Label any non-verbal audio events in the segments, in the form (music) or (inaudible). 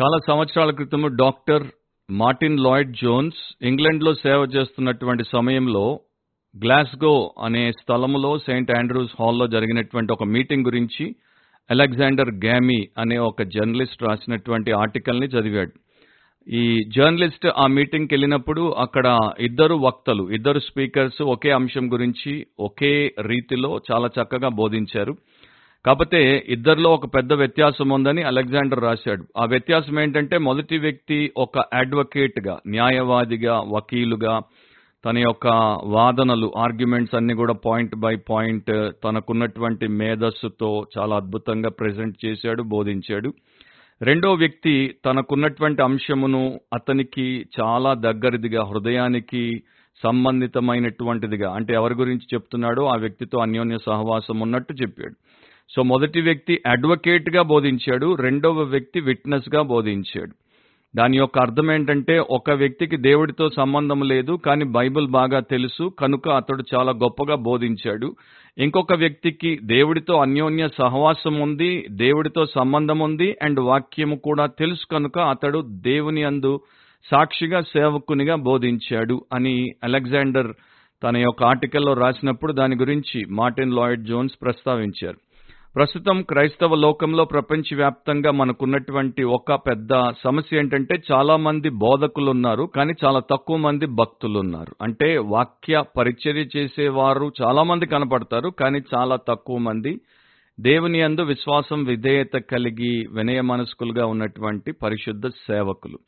చాలా సంవత్సరాల క్రితం డాక్టర్ మార్టిన్ లాయిడ్ జోన్స్ ఇంగ్లండ్లో సేవ చేస్తున్నటువంటి సమయంలో గ్లాస్గో అనే స్థలంలో సెయింట్ ఆండ్రూస్ హాల్లో జరిగినటువంటి ఒక మీటింగ్ గురించి అలెగ్జాండర్ గ్యామీ అనే ఒక జర్నలిస్ట్ రాసినటువంటి ఆర్టికల్ని చదివాడు. ఈ జర్నలిస్ట్ ఆ మీటింగ్కి వెళ్ళినప్పుడు అక్కడ ఇద్దరు వక్తలు ఇద్దరు స్పీకర్స్ ఒకే అంశం గురించి ఒకే రీతిలో చాలా చక్కగా బోధించారు. కాకపోతే ఇద్దరిలో ఒక పెద్ద వ్యత్యాసం ఉందని అలెగ్జాండర్ రాశాడు. ఆ వ్యత్యాసం ఏంటంటే మొదటి వ్యక్తి ఒక అడ్వకేట్గా న్యాయవాదిగా వకీలుగా తన యొక్క వాదనలు ఆర్గ్యుమెంట్స్ అన్ని కూడా పాయింట్ బై పాయింట్ తనకున్నటువంటి మేధస్సుతో చాలా అద్భుతంగా ప్రజెంట్ చేశాడు బోధించాడు. రెండో వ్యక్తి తనకున్నటువంటి అంశమును అతనికి చాలా దగ్గరదిగా హృదయానికి సంబంధితమైనటువంటిదిగా అంటే ఎవరి గురించి చెప్తున్నాడో ఆ వ్యక్తితో అన్యోన్య సహవాసం ఉన్నట్టు చెప్పాడు. సో మొదటి వ్యక్తి అడ్వకేట్గా బోధించాడు రెండవ వ్యక్తి విట్నెస్గా బోధించాడు. దాని యొక్క అర్థం ఏంటంటే ఒక వ్యక్తికి దేవుడితో సంబంధం లేదు కానీ బైబిల్ బాగా తెలుసు కనుక అతడు చాలా గొప్పగా బోధించాడు. ఇంకొక వ్యక్తికి దేవుడితో అన్యోన్య సహవాసం ఉంది దేవుడితో సంబంధం ఉంది అండ్ వాక్యము కూడా తెలుసు కనుక అతడు దేవుని అందు సాక్షిగా సేవకునిగా బోధించాడు అని అలెగ్జాండర్ తన యొక్క ఆర్టికల్లో రాసినప్పుడు దాని గురించి మార్టిన్ లాయిడ్ జోన్స్ ప్రస్తావించారు. ప్రస్తుతం క్రైస్తవ లోకంలో ప్రపంచవ్యాప్తంగా మనకున్నటువంటి ఒక పెద్ద సమస్య ఏంటంటే చాలా మంది బోధకులు ఉన్నారు కానీ చాలా తక్కువ మంది భక్తులు ఉన్నారు అంటే వాక్య పరిచర్య చేసేవారు చాలా మంది కనపడతారు కానీ చాలా తక్కువ మంది దేవుని అందు విశ్వాసం విధేయత కలిగి వినయ మనస్కులుగా ఉన్నటువంటి పరిశుద్ధ సేవకులు.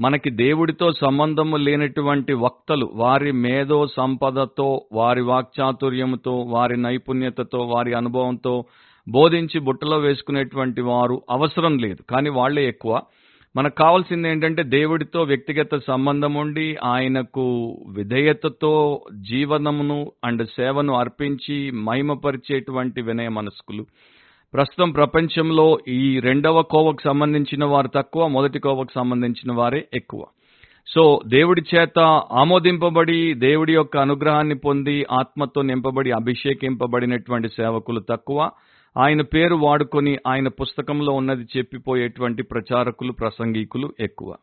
మనకి దేవుడితో సంబంధము లేనటువంటి వక్తలు వారి మేధో సంపదతో వారి వాక్చాతుర్యముతో వారి నైపుణ్యతతో వారి అనుభవంతో బోధించి బుట్టలో వేసుకునేటువంటి వారు అవసరం లేదు కానీ వాళ్ళే ఎక్కువ. మనకు కావాల్సింది ఏంటంటే దేవుడితో వ్యక్తిగత సంబంధం ఉండి ఆయనకు విధేయతతో జీవనమును అండ్ సేవను అర్పించి మహిమపరిచేటువంటి వినయ మనస్కులు. ప్రస్తుతం ప్రపంచంలో ఈ రెండవ కోవకు సంబంధించిన వారు తక్కువ మొదటి కోవకు సంబంధించిన వారే ఎక్కువ. సో దేవుడి చేత ఆమోదింపబడి దేవుడి యొక్క అనుగ్రహాన్ని పొంది ఆత్మతో నింపబడి అభిషేకింపబడినటువంటి సేవకులు తక్కువ. ఆయన పేరు వాడుకొని ఆయన పుస్తకంలో ఉన్నది చెప్పిపోయేటువంటి ప్రచారకులు ప్రసంగికులు ఎక్కువ.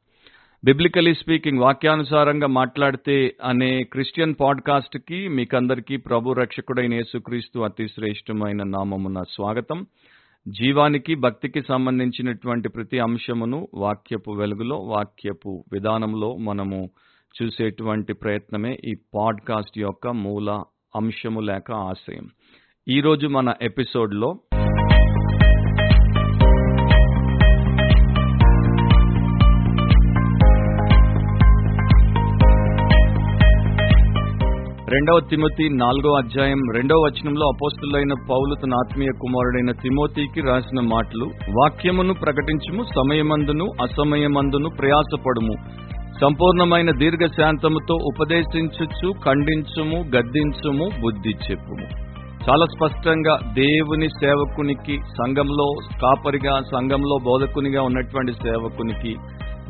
బిబ్లికలీ స్పీకింగ్ వాక్యానుసారంగా మాట్లాడితే అనే క్రిస్టియన్ పాడ్కాస్ట్కి మీకందరికీ ప్రభు రక్షకుడైన యేసుక్రీస్తు అతి శ్రేష్టమైన నామమున స్వాగతం. జీవానికి భక్తికి సంబంధించినటువంటి ప్రతి అంశమును వాక్యపు వెలుగులో వాక్యపు విధానంలో మనము చూసేటువంటి ప్రయత్నమే ఈ పాడ్కాస్ట్ యొక్క మూల అంశము లేక ఆశయం. ఈరోజు మన ఎపిసోడ్లో రెండవ తిమోతి నాలుగో అధ్యాయం రెండవ వచనంలో అపోస్తులైన పౌలు తన ఆత్మీయ కుమారుడైన తిమోతికి రాసిన మాటలు వాక్యమును ప్రకటించుము సమయమందును అసమయమందును ప్రయాసపడుము. సంపూర్ణమైన దీర్ఘశాంతముతో ఉపదేశించుచు ఖండించుము గద్దించుము బుద్ధి చెప్పుము. చాలా స్పష్టంగా దేవుని సేవకునికి సంఘంలో కాపరిగా సంఘంలో బోధకునిగా ఉన్నటువంటి సేవకునికి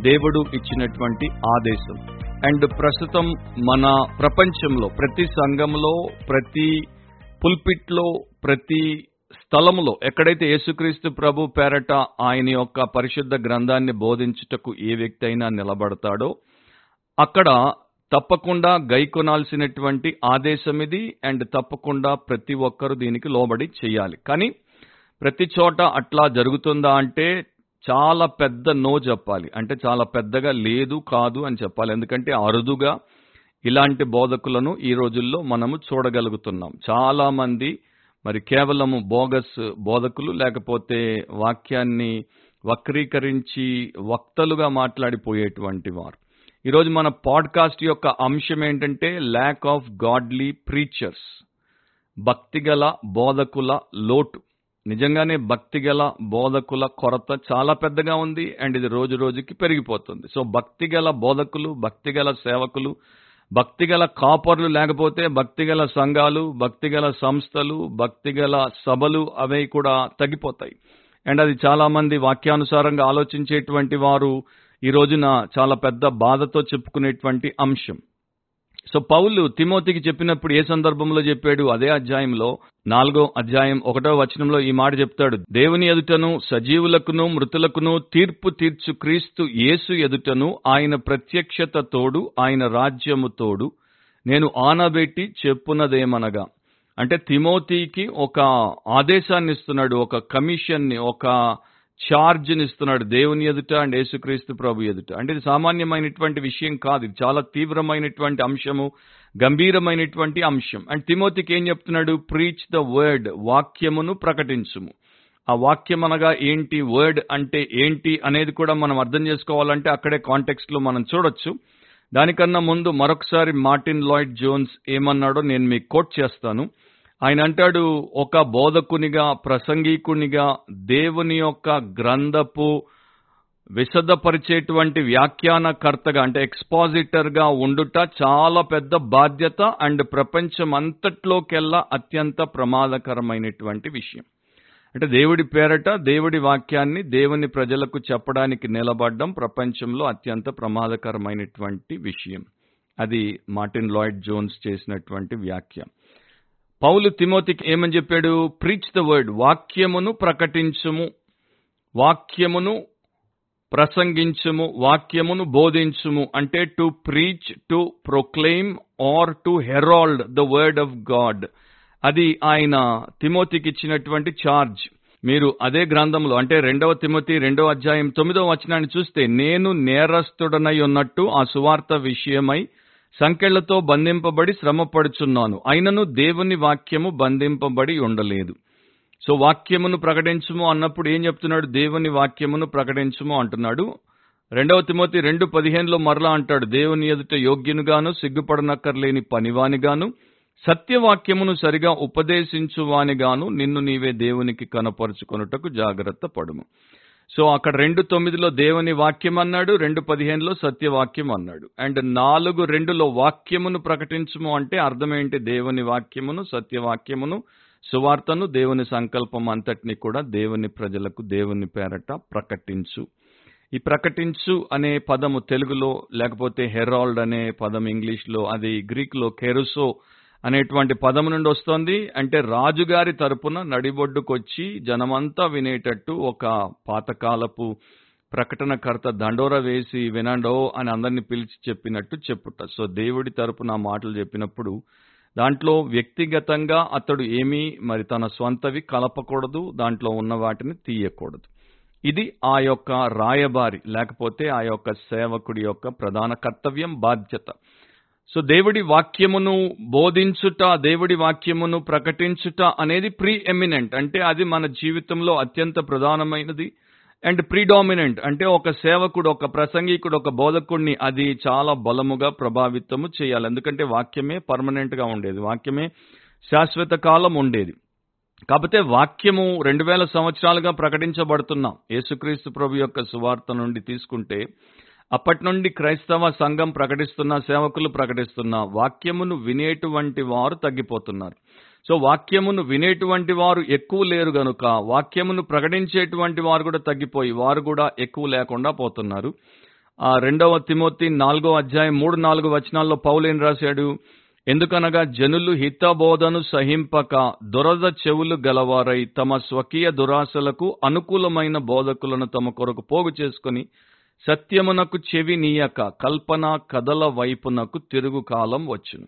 దేవుడు ఇచ్చినటువంటి ఆదేశం. అండ్ ప్రస్తుతం మన ప్రపంచంలో ప్రతి సంఘంలో ప్రతి పుల్పిట్లో ప్రతి స్థలంలో ఎక్కడైతే యేసుక్రీస్తు ప్రభు పేరట ఆయన యొక్క పరిశుద్ధ గ్రంథాన్ని బోధించుటకు ఏ వ్యక్తి అయినా నిలబడతాడో అక్కడ తప్పకుండా గైకొనాల్సినటువంటి ఆదేశం ఇది అండ్ తప్పకుండా ప్రతి ఒక్కరు దీనికి లోబడి చేయాలి. కానీ ప్రతి చోట అట్లా జరుగుతుందా అంటే చాలా పెద్ద నో చెప్పాలి. అంటే చాలా పెద్దగా లేదు కాదు అని చెప్పాలి. ఎందుకంటే అరుదుగా ఇలాంటి బోధకులను ఈ రోజుల్లో మనము చూడగలుగుతున్నాం. చాలా మంది మరి కేవలము బోగస్ బోధకులు లేకపోతే వాక్యాన్ని వక్రీకరించి వక్తలుగా మాట్లాడిపోయేటువంటి వారు. ఈరోజు మన పాడ్కాస్ట్ యొక్క అంశం ఏంటంటే ల్యాక్ ఆఫ్ గాడ్లీ ప్రీచర్స్ భక్తిగల బోధకుల లోటు. నిజంగానే భక్తిగల బోధకుల కొరత చాలా పెద్దగా ఉంది అండ్ ఇది రోజు రోజుకి పెరిగిపోతుంది. సో భక్తిగల బోధకులు భక్తిగల సేవకులు భక్తిగల కాపర్లు లేకపోతే భక్తిగల సంఘాలు భక్తిగల సంస్థలు భక్తిగల సభలు అవి కూడా తగ్గిపోతాయి. అండ్ అది చాలా మంది వాక్యానుసారంగా ఆలోచించేటువంటి వారు ఈ రోజున చాలా పెద్ద బాధతో చెప్పుకునేటువంటి అంశం. సో పౌలు తిమోతికి చెప్పినప్పుడు ఏ సందర్భంలో చెప్పాడు? అదే అధ్యాయంలో నాలుగో అధ్యాయం ఒకటో వచనంలో ఈ మాట చెప్తాడు. దేవుని ఎదుటను సజీవులకును మృతులకును తీర్పు తీర్చు క్రీస్తు యేసు ఎదుటను ఆయన ప్రత్యక్షత తోడు ఆయన రాజ్యము తోడు నేను ఆనబెట్టి చెప్పునదేమనగా. అంటే తిమోతికి ఒక ఆదేశాన్ని ఇస్తున్నాడు ఒక కమిషన్ని ఒక ఛార్జ్ని ఇస్తున్నాడు దేవుని ఎదుట అండ్ యేసుక్రీస్తు ప్రభు ఎదుట. అంటే ఇది సామాన్యమైనటువంటి విషయం కాదు. ఇది చాలా తీవ్రమైనటువంటి అంశము గంభీరమైనటువంటి అంశం. అండ్ తిమోతికి ఏం చెప్తున్నాడు? ప్రీచ్ ద వర్డ్ వాక్యమును ప్రకటించుము. ఆ వాక్యం అనగా ఏంటి? వర్డ్ అంటే ఏంటి అనేది కూడా మనం అర్థం చేసుకోవాలంటే అక్కడే కాంటెక్స్ట్లో మనం చూడొచ్చు. దానికన్నా ముందు మరొకసారి మార్టిన్ లాయిడ్ జోన్స్ ఏమన్నాడో నేను మీకు కోట్ చేస్తాను. ఆయన అంటాడు ఒక బోధకునిగా ప్రసంగికునిగా దేవుని యొక్క గ్రంథపు విశదపరిచేటువంటి వ్యాఖ్యానకర్తగా అంటే ఎక్స్పాజిటర్గా ఉండుట చాలా పెద్ద బాధ్యత అండ్ ప్రపంచం అంతట్లోకెల్లా అత్యంత ప్రమాదకరమైనటువంటి విషయం. అంటే దేవుడి పేరట దేవుడి వాక్యాన్ని దేవుని ప్రజలకు చెప్పడానికి నిలబడడం ప్రపంచంలో అత్యంత ప్రమాదకరమైనటువంటి విషయం. అది మార్టిన్ లాయిడ్ జోన్స్ చేసినటువంటి వ్యాఖ్య. పౌలు తిమోతికి ఏమని చెప్పాడు? ప్రీచ్ ద వర్డ్ వాక్యమును ప్రకటించుము. వాక్యమును ప్రసంగించుము. వాక్యమును బోధించుము. అంటే to preach to proclaim or to herald the word of God అది ఆయన తిమోతికి ఇచ్చినటువంటి ఛార్జ్ మీరు అదే గ్రంథంలో అంటే రెండవ తిమోతి రెండవ అధ్యాయం తొమ్మిదవ వచనాన్ని చూస్తే నేను నేరస్తుడనై ఉన్నట్టు ఆ సువార్త విషయమై సంకెళ్ళతో బంధింపబడి శ్రమపడుచున్నాను. అయినను దేవుని వాక్యము బంధింపబడి ఉండలేదు. సో వాక్యమును ప్రకటించుము అన్నప్పుడు ఏం చెప్తున్నాడు? దేవుని వాక్యమును ప్రకటించుము అంటున్నాడు. రెండవ తిమోతి రెండు పదిహేనులో మరలా అంటాడు దేవుని ఎదుట యోగ్యునుగాను సిగ్గుపడనక్కర్లేని పనివానిగాను సత్యవాక్యమును సరిగా ఉపదేశించువానిగాను నిన్ను నీవే దేవునికి కనపరుచుకొనుటకు జాగ్రత్త పడుము. సో అక్కడ రెండు తొమ్మిదిలో దేవుని వాక్యం అన్నాడు రెండు పదిహేనులో సత్యవాక్యం అన్నాడు. అండ్ నాలుగు రెండులో వాక్యమును ప్రకటించము అంటే అర్థం ఏంటి? దేవుని వాక్యమును సత్యవాక్యమును సువార్తను దేవుని సంకల్పం అంతటిని కూడా దేవుని ప్రజలకు దేవుని పేరట ప్రకటించు. ఈ ప్రకటించు అనే పదము తెలుగులో లేకపోతే హెరాల్డ్ అనే పదం ఇంగ్లీష్లో అది గ్రీక్లో కెరుసో అనేటువంటి పదం నుండి వస్తోంది. అంటే రాజుగారి తరపున నడిబొడ్డుకొచ్చి జనమంతా వినేటట్టు ఒక పాతకాలపు ప్రకటనకర్త దండోర వేసి వినండో అని అందరిని పిలిచి చెప్పినట్టు చెప్పుట. సో దేవుడి తరపున ఆ మాటలు చెప్పినప్పుడు దాంట్లో వ్యక్తిగతంగా అతడు ఏమీ మరి తన స్వంతవి కలపకూడదు దాంట్లో ఉన్న వాటిని తీయకూడదు. ఇది ఆ యొక్క రాయబారి లేకపోతే ఆ యొక్క సేవకుడి యొక్క ప్రధాన కర్తవ్యం బాధ్యత. సో దేవుడి వాక్యమును బోధించుట దేవుడి వాక్యమును ప్రకటించుట అనేది ప్రీ ఎమినెంట్ అంటే అది మన జీవితంలో అత్యంత ప్రధానమైనది. And predominant. అంటే ఒక సేవకుడు ఒక ప్రసంగికుడు ఒక బోధకుడిని అది చాలా బలముగా ప్రభావితము చేయాలి. ఎందుకంటే వాక్యమే పర్మనెంట్గా ఉండేది. వాక్యమే శాశ్వత కాలం ఉండేది. కాకపోతే వాక్యము రెండు వేల సంవత్సరాలుగా ప్రకటించబడుతున్నాం యేసుక్రీస్తు ప్రభు యొక్క సువార్త నుండి తీసుకుంటే అప్పటి నుండి క్రైస్తవ సంఘం ప్రకటిస్తున్న సేవకులు ప్రకటిస్తున్న వాక్యమును వినేటువంటి వారు తగ్గిపోతున్నారు. సో వాక్యమును వినేటువంటి వారు ఎక్కువ లేరు గనుక వాక్యమును ప్రకటించేటువంటి వారు కూడా తగ్గిపోయి వారు కూడా ఎక్కువ లేకుండా పోతున్నారు. ఆ రెండవ తిమోతి నాలుగో అధ్యాయం మూడు నాలుగు వచనాల్లో పౌలేం రాశాడు? ఎందుకనగా జనులు హితబోధను సహింపక దురద చెవులు గలవారై తమ స్వకీయ దురాశలకు అనుకూలమైన బోధకులను తమ కొరకు పోగు చేసుకుని సత్యమునకు చెవి నీయక కల్పన కథల వైపునకు తిరుగు కాలం వచ్చును.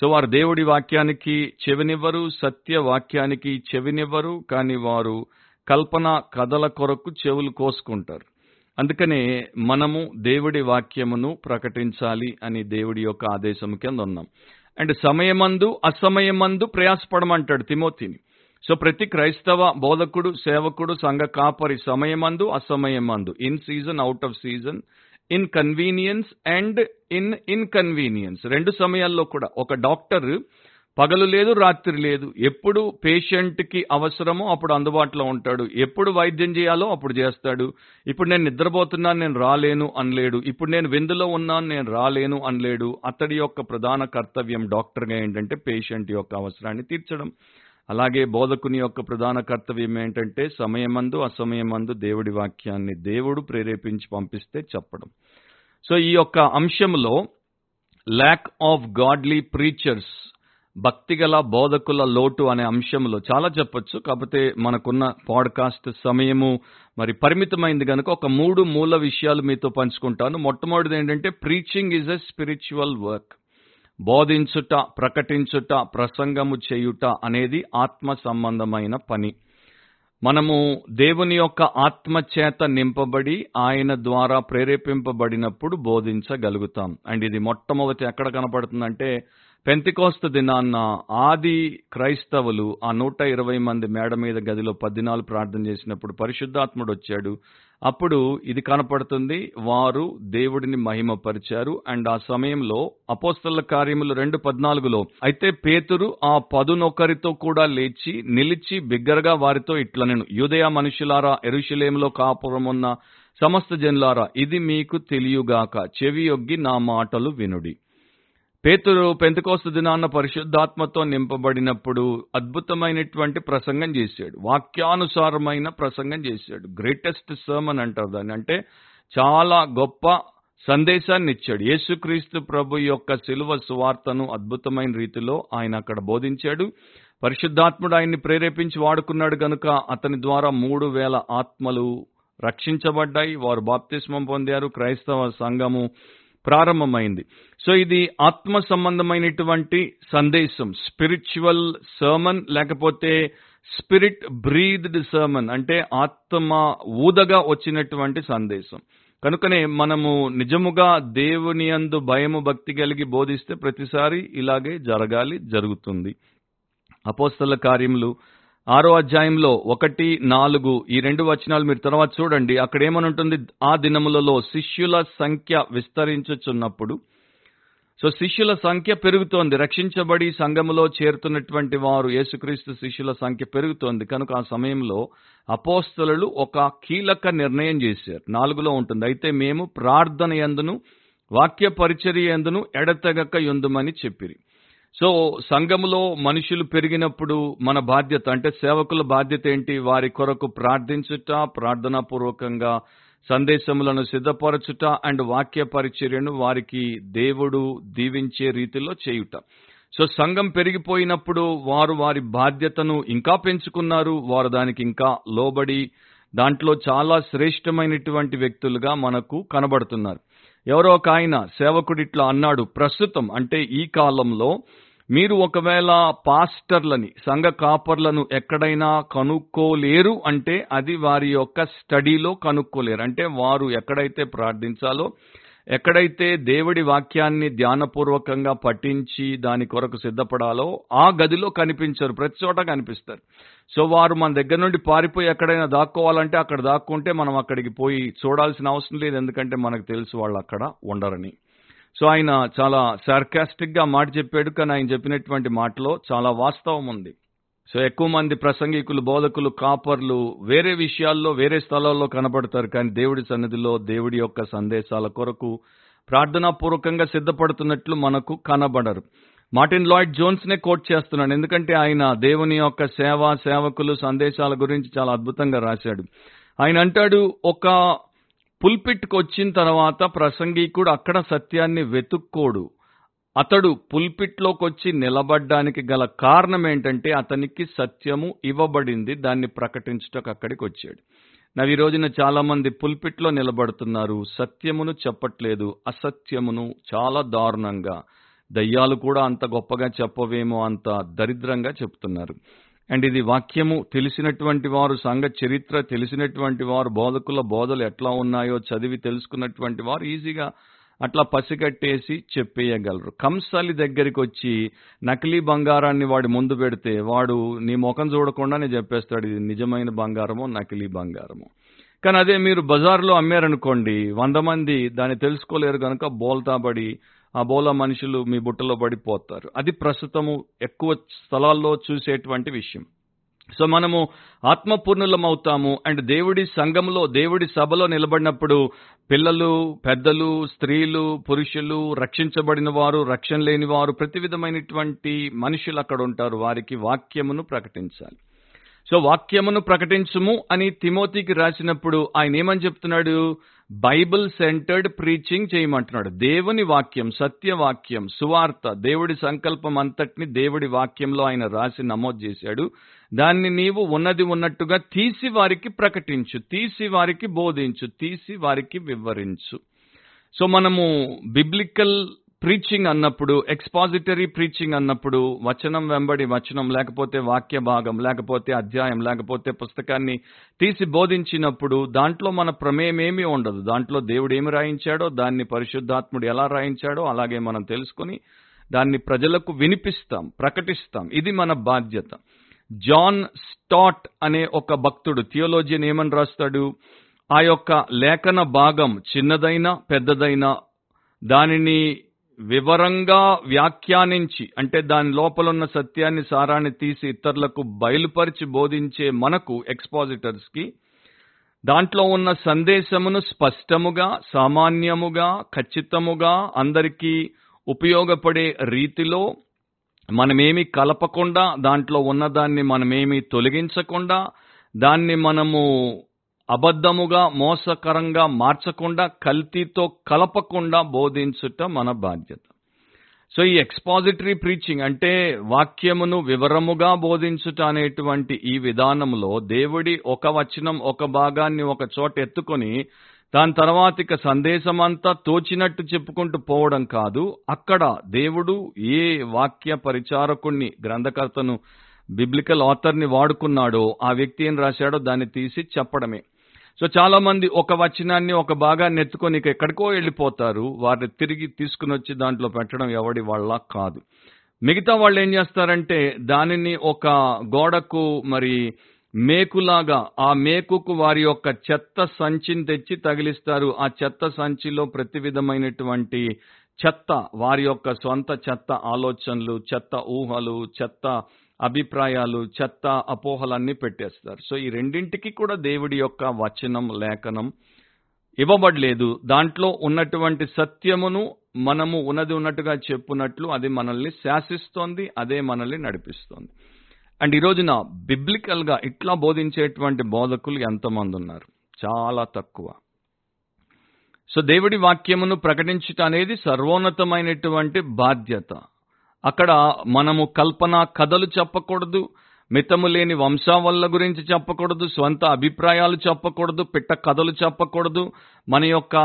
సో వారు దేవుడి వాక్యానికి చెవినివ్వరు సత్య వాక్యానికి చెవినివ్వరు కానీ వారు కల్పన కథల కొరకు చెవులు కోసుకుంటారు. అందుకనే మనము దేవుడి వాక్యమును ప్రకటించాలి అని దేవుడి యొక్క ఆదేశం కింద ఉన్నాం. అండ్ సమయమందు అసమయమందు ప్రయాసపడమంటాడు తిమోతిని. సో ప్రతి క్రైస్తవ బోధకుడు సేవకుడు సంఘ కాపరి సమయమందు అసమయమందు in season out of season in convenience and in inconvenience రెండు సమయాల్లో కూడా ఒక డాక్టర్ పగలు లేదు రాత్రి లేదు. ఎప్పుడు పేషెంట్కి అవసరమో అప్పుడు అందుబాటులో ఉంటాడు. ఎప్పుడు వైద్యం చేయాలో అప్పుడు చేస్తాడు. ఇప్పుడు నేను నిద్రపోతున్నాను నేను రాలేను అనలేడు. ఇప్పుడు నేను విందులో ఉన్నాను నేను రాలేను అనలేడు. అతడి యొక్క ప్రధాన కర్తవ్యం డాక్టర్గా ఏంటంటే పేషెంట్ యొక్క అవసరాన్ని తీర్చడం. అలాగే బోధకుని యొక్క ప్రధాన కర్తవ్యం ఏంటంటే సమయమందు అసమయమందు దేవుడి వాక్యాన్ని దేవుడు ప్రేరేపించి పంపిస్తే చెప్పడం. సో ఈ యొక్క అంశంలో ల్యాక్ ఆఫ్ గాడ్లీ ప్రీచర్స్ భక్తిగల బోధకుల లోటు అనే అంశంలో చాలా చెప్పొచ్చు. కాకపోతే మనకున్న పాడ్కాస్ట్ సమయము మరి పరిమితమైంది కనుక ఒక మూడు మూల విషయాలు మీతో పంచుకుంటాను. మొట్టమొదటిది ఏంటంటే preaching is a spiritual work బోధించుట ప్రకటించుట ప్రసంగము చేయుట అనేది ఆత్మ సంబంధమైన పని. మనము దేవుని యొక్క ఆత్మ చేత నింపబడి ఆయన ద్వారా ప్రేరేపింపబడినప్పుడు బోధించగలుగుతాం. అండ్ ఇది మొట్టమొదటి ఎక్కడ కనపడుతుందంటే పెంతికోస్త దినాన్న ఆది క్రైస్తవులు ఆ నూట ఇరవై మంది మేడ మీద గదిలో పద్దినాలు ప్రార్థన చేసినప్పుడు పరిశుద్ధాత్ముడు వచ్చాడు. అప్పుడు ఇది కనపడుతుంది వారు దేవుడిని మహిమపరిచారు. అండ్ ఆ సమయంలో అపోస్తల కార్యములు రెండు పద్నాలుగులో అయితే పేతురు ఆ పదునొకరితో కూడా లేచి నిలిచి బిగ్గరగా వారితో ఇట్ల నేను యుదయ మనుషులారా ఎరుషులేములో కాపురమున్న సమస్త జనులారా ఇది మీకు తెలియగాక చెవి యొగ్గి నా మాటలు వినుడి. పేతురు పెంతకోస్త దినాన్న పరిశుద్ధాత్మతో నింపబడినప్పుడు అద్భుతమైనటువంటి ప్రసంగం చేశాడు. వాక్యానుసారమైన ప్రసంగం చేశాడు. గ్రేటెస్ట్ సర్మన్ అంటారు దాన్ని. అంటే చాలా గొప్ప సందేశాన్ని ఇచ్చాడు. యేసుక్రీస్తు ప్రభు యొక్క సిలువ సువార్తను అద్భుతమైన రీతిలో ఆయన అక్కడ బోధించాడు. పరిశుద్ధాత్ముడు ఆయన్ని ప్రేరేపించి వాడుకున్నాడు కనుక అతని ద్వారా మూడు వేల ఆత్మలు రక్షించబడ్డాయి. వారు బాప్తిస్మం పొందారు. క్రైస్తవ సంఘము ప్రారంభమైంది. సో ఇది ఆత్మ సంబంధమైనటువంటి సందేశం. స్పిరిచువల్ సర్మన్ లేకపోతే స్పిరిట్ బ్రీద్డ్ సర్మన్ అంటే ఆత్మ ఊదగా వచ్చినటువంటి సందేశం. కనుకనే మనము నిజముగా దేవుని అందు భయము భక్తి కలిగి బోధిస్తే ప్రతిసారి ఇలాగే జరగాలి జరుగుతుంది. అపోస్తల కార్యములు ఆరో అధ్యాయంలో ఒకటి నాలుగు ఈ రెండు వచనాలు మీరు తర్వాత చూడండి. అక్కడ ఏమనుంటుంది ఆ దినములలో శిష్యుల సంఖ్య విస్తరించుచున్నప్పుడు సో శిష్యుల సంఖ్య పెరుగుతోంది. రక్షించబడి సంఘములో చేరుతున్నటువంటి వారు యేసుక్రీస్తు శిష్యుల సంఖ్య పెరుగుతోంది. కనుక ఆ సమయంలో అపోస్తలు ఒక కీలక నిర్ణయం చేశారు. నాలుగులో ఉంటుంది అయితే మేము ప్రార్థన ఎందును వాక్య పరిచర్య ఎందును ఎడతెగక ఎందుమని చెప్పిరి. సో సంఘములో మనుషులు పెరిగినప్పుడు మన బాధ్యత అంటే సేవకుల బాధ్యత ఏంటి? వారి కొరకు ప్రార్థించుట ప్రార్థనాపూర్వకంగా సందేశములను సిద్ధపరచుట అండ్ వాక్య పరిచర్యను వారికి దేవుడు దీవించే రీతిలో చేయుట. సో సంఘం పెరిగిపోయినప్పుడు వారు వారి బాధ్యతను ఇంకా పెంచుకున్నారు. వారు దానికి ఇంకా లోబడి దాంట్లో చాలా శ్రేష్టమైనటువంటి వ్యక్తులుగా మనకు కనబడుతున్నారు. ఎవరో ఒక ఆయన సేవకుడు ఇట్లా అన్నాడు ప్రస్తుతం అంటే ఈ కాలంలో మీరు ఒకవేళ పాస్టర్లని సంఘ కాపర్లను ఎక్కడైనా కనుక్కోలేరు అంటే అది వారి యొక్క స్టడీలో కనుక్కోలేరు. అంటే వారు ఎక్కడైతే ప్రార్థించాలో ఎక్కడైతే దేవుడి వాక్యాన్ని ధ్యానపూర్వకంగా పఠించి దాని కొరకు సిద్ధపడాలో ఆ గదిలో కనిపించరు. ప్రతి చోట కనిపిస్తారు. సో వారు మన దగ్గర నుండి పారిపోయి ఎక్కడైనా దాక్కోవాలంటే అక్కడ దాక్కుంటే మనం అక్కడికి పోయి చూడాల్సిన అవసరం లేదు. ఎందుకంటే మనకు తెలుసు వాళ్ళు అక్కడ ఉండరని. సో ఆయన చాలా సార్కాస్టిక్గా మాట చెప్పాడు కానీ ఆయన చెప్పినటువంటి మాటలో చాలా వాస్తవం ఉంది. సో ఎక్కువ మంది ప్రసంగికులు బోధకులు కాపర్లు వేరే విషయాల్లో వేరే స్థలాల్లో కనబడతారు కానీ దేవుడి సన్నిధిలో దేవుడి యొక్క సందేశాల కొరకు ప్రార్థనాపూర్వకంగా సిద్ధపడుతున్నట్లు మనకు కనబడరు. మార్టిన్ లాయిడ్ జోన్స్ నే కోట్ చేస్తున్నాను ఎందుకంటే ఆయన దేవుని యొక్క సేవ సేవకులు సందేశాల గురించి చాలా అద్భుతంగా రాశాడు. ఆయన అంటాడు ఒక పుల్పిట్కి వచ్చిన తర్వాత ప్రసంగికుడు అక్కడ సత్యాన్ని వెతుక్కోడు. అతడు పుల్పిట్లోకి వచ్చి నిలబడ్డానికి గల కారణం ఏంటంటే అతనికి సత్యము ఇవ్వబడింది దాన్ని ప్రకటించటకు అక్కడికి వచ్చాడు నా ఈ రోజున చాలా మంది పుల్పిట్లో నిలబడుతున్నారు సత్యమును చెప్పట్లేదు అసత్యమును చాలా దారుణంగా దయ్యాలు కూడా అంత గొప్పగా చెప్పవేమో అంత దరిద్రంగా చెప్తున్నారు. అండ్ ఇది వాక్యము తెలిసినటువంటి వారు సంఘ చరిత్ర తెలిసినటువంటి వారు బోధకుల బోధలు ఎట్లా ఉన్నాయో చదివి తెలుసుకున్నటువంటి వారు ఈజీగా అట్లా పసిగట్టేసి చెప్పేయగలరు. కంసాలి దగ్గరికి వచ్చి నకిలీ బంగారాన్ని వాడి ముందు పెడితే వాడు నీ ముఖం చూడకుండానే చెప్పేస్తాడు ఇది నిజమైన బంగారమో నకిలీ బంగారమో. కానీ అదే మీరు బజార్లో అమ్మారనుకోండి వంద మంది దాన్ని తెలుసుకోలేరు కనుక బోల్తాబడి ఆ బోల మనుషులు మీ బుట్టలో పడిపోతారు. అది ప్రస్తుతము ఎక్కువ స్థలాల్లో చూసేటువంటి విషయం. సో మనము ఆత్మపూర్ణులం అవుతాము అండ్ దేవుడి సంఘంలో దేవుడి సభలో నిలబడినప్పుడు పిల్లలు పెద్దలు స్త్రీలు పురుషులు రక్షించబడిన వారు రక్షణ లేని వారు ప్రతి విధమైనటువంటి మనుషులు అక్కడ ఉంటారు. వారికి వాక్యమును ప్రకటించాలి. సో వాక్యమును ప్రకటించుము అని తిమోతికి రాసినప్పుడు ఆయన ఏమని చెప్తున్నాడు? బైబిల్ సెంటర్డ్ ప్రీచింగ్ చేయమంటున్నాడు. దేవుని వాక్యం సత్యవాక్యం సువార్త దేవుడి సంకల్పం అంతటిని దేవుడి వాక్యంలో ఆయన రాసి నమోదు చేశాడు. దాన్ని నీవు ఉన్నది ఉన్నట్టుగా తీసి వారికి ప్రకటించు తీసి వారికి బోధించు తీసి వారికి వివరించు. సో మనము బిబ్లికల్ ప్రీచింగ్ అన్నప్పుడు ఎక్స్పాజిటరీ ప్రీచింగ్ అన్నప్పుడు వచనం వెంబడి వచనం లేకపోతే వాక్య భాగం లేకపోతే అధ్యాయం లేకపోతే పుస్తకాన్ని తీసి బోధించినప్పుడు దాంట్లో మన ప్రమేయం ఏమీ ఉండదు. దాంట్లో దేవుడు ఏమి రాయించాడో దాన్ని పరిశుద్ధాత్ముడు ఎలా రాయించాడో అలాగే మనం తెలుసుకుని దాన్ని ప్రజలకు వినిపిస్తాం ప్రకటిస్తాం. ఇది మన బాధ్యత. జాన్ స్టాట్ అనే ఒక భక్తుడు థియోలోజియన్ ఏమని రాస్తాడు? ఆ యొక్క లేఖన భాగం చిన్నదైనా పెద్దదైనా దానిని వివరంగా వ్యాఖ్యానించి అంటే దాని లోపల ఉన్న సత్యాన్ని సారాన్ని తీసి ఇతరులకు బయలుపరిచి బోధించే మనకు ఎక్స్పాజిటర్స్కి దాంట్లో ఉన్న సందేశమును స్పష్టముగా సామాన్యముగా ఖచ్చితముగా అందరికీ ఉపయోగపడే రీతిలో మనమేమి కలపకుండా దాంట్లో ఉన్నదాన్ని మనమేమి తొలగించకుండా దాన్ని మనము అబద్ధముగా మోసకరంగా మార్చకుండా కల్తీతో కలపకుండా బోధించుట మన బాధ్యత. సో ఈ ఎక్స్పాజిటరీ ప్రీచింగ్ అంటే వాక్యమును వివరముగా బోధించుట అనేటువంటి ఈ విధానంలో దేవుడి ఒక వచనం ఒక భాగాన్ని ఒక చోట ఎత్తుకొని దాని తర్వాత ఇక సందేశమంతా తోచినట్టు చెప్పుకుంటూ పోవడం కాదు. అక్కడ దేవుడు ఏ వాక్య పరిచారకుణ్ణి గ్రంథకర్తను బిబ్లికల్ ఆథర్ని వాడుకున్నాడో ఆ వ్యక్తి ఏం రాశాడో దాన్ని తీసి చెప్పడమే. సో చాలా మంది ఒక వచనాన్ని ఒక భాగాన్ని ఎత్తుకొని ఇక ఎక్కడికో వెళ్ళిపోతారు. వారిని తిరిగి తీసుకుని వచ్చి దాంట్లో పెట్టడం ఎవడి వాళ్ళ కాదు. మిగతా వాళ్ళు ఏం చేస్తారంటే దానిని ఒక గోడకు మరి మేకులాగా ఆ మేకుకు వారి యొక్క చెత్త సంచిని తెచ్చి తగిలిస్తారు. ఆ చెత్త సంచిలో ప్రతి విధమైనటువంటి చెత్త వారి యొక్క సొంత చెత్త ఆలోచనలు చెత్త ఊహలు చెత్త అభిప్రాయాలు చెత్త అపోహలన్నీ పెట్టేస్తారు. సో ఈ రెండింటికి కూడా దేవుడి యొక్క వచనం లేఖనం ఇవ్వబడలేదు. దాంట్లో ఉన్నటువంటి సత్యమును మనము ఉన్నది ఉన్నట్టుగా చెప్పునట్లు అది మనల్ని శాసిస్తోంది అదే మనల్ని నడిపిస్తోంది. అండ్ ఈ రోజున బిబ్లికల్గా ఇట్లా బోధించేటువంటి బోధకులు ఎంతమంది ఉన్నారు? చాలా తక్కువ. సో దేవుడి వాక్యమును ప్రకటించటం అనేది సర్వోన్నతమైనటువంటి బాధ్యత. అక్కడ మనము కల్పన కథలు చెప్పకూడదు మితము లేని వంశావళ్ళ గురించి చెప్పకూడదు స్వంత అభిప్రాయాలు చెప్పకూడదు పిట్ట కథలు చెప్పకూడదు. మన యొక్క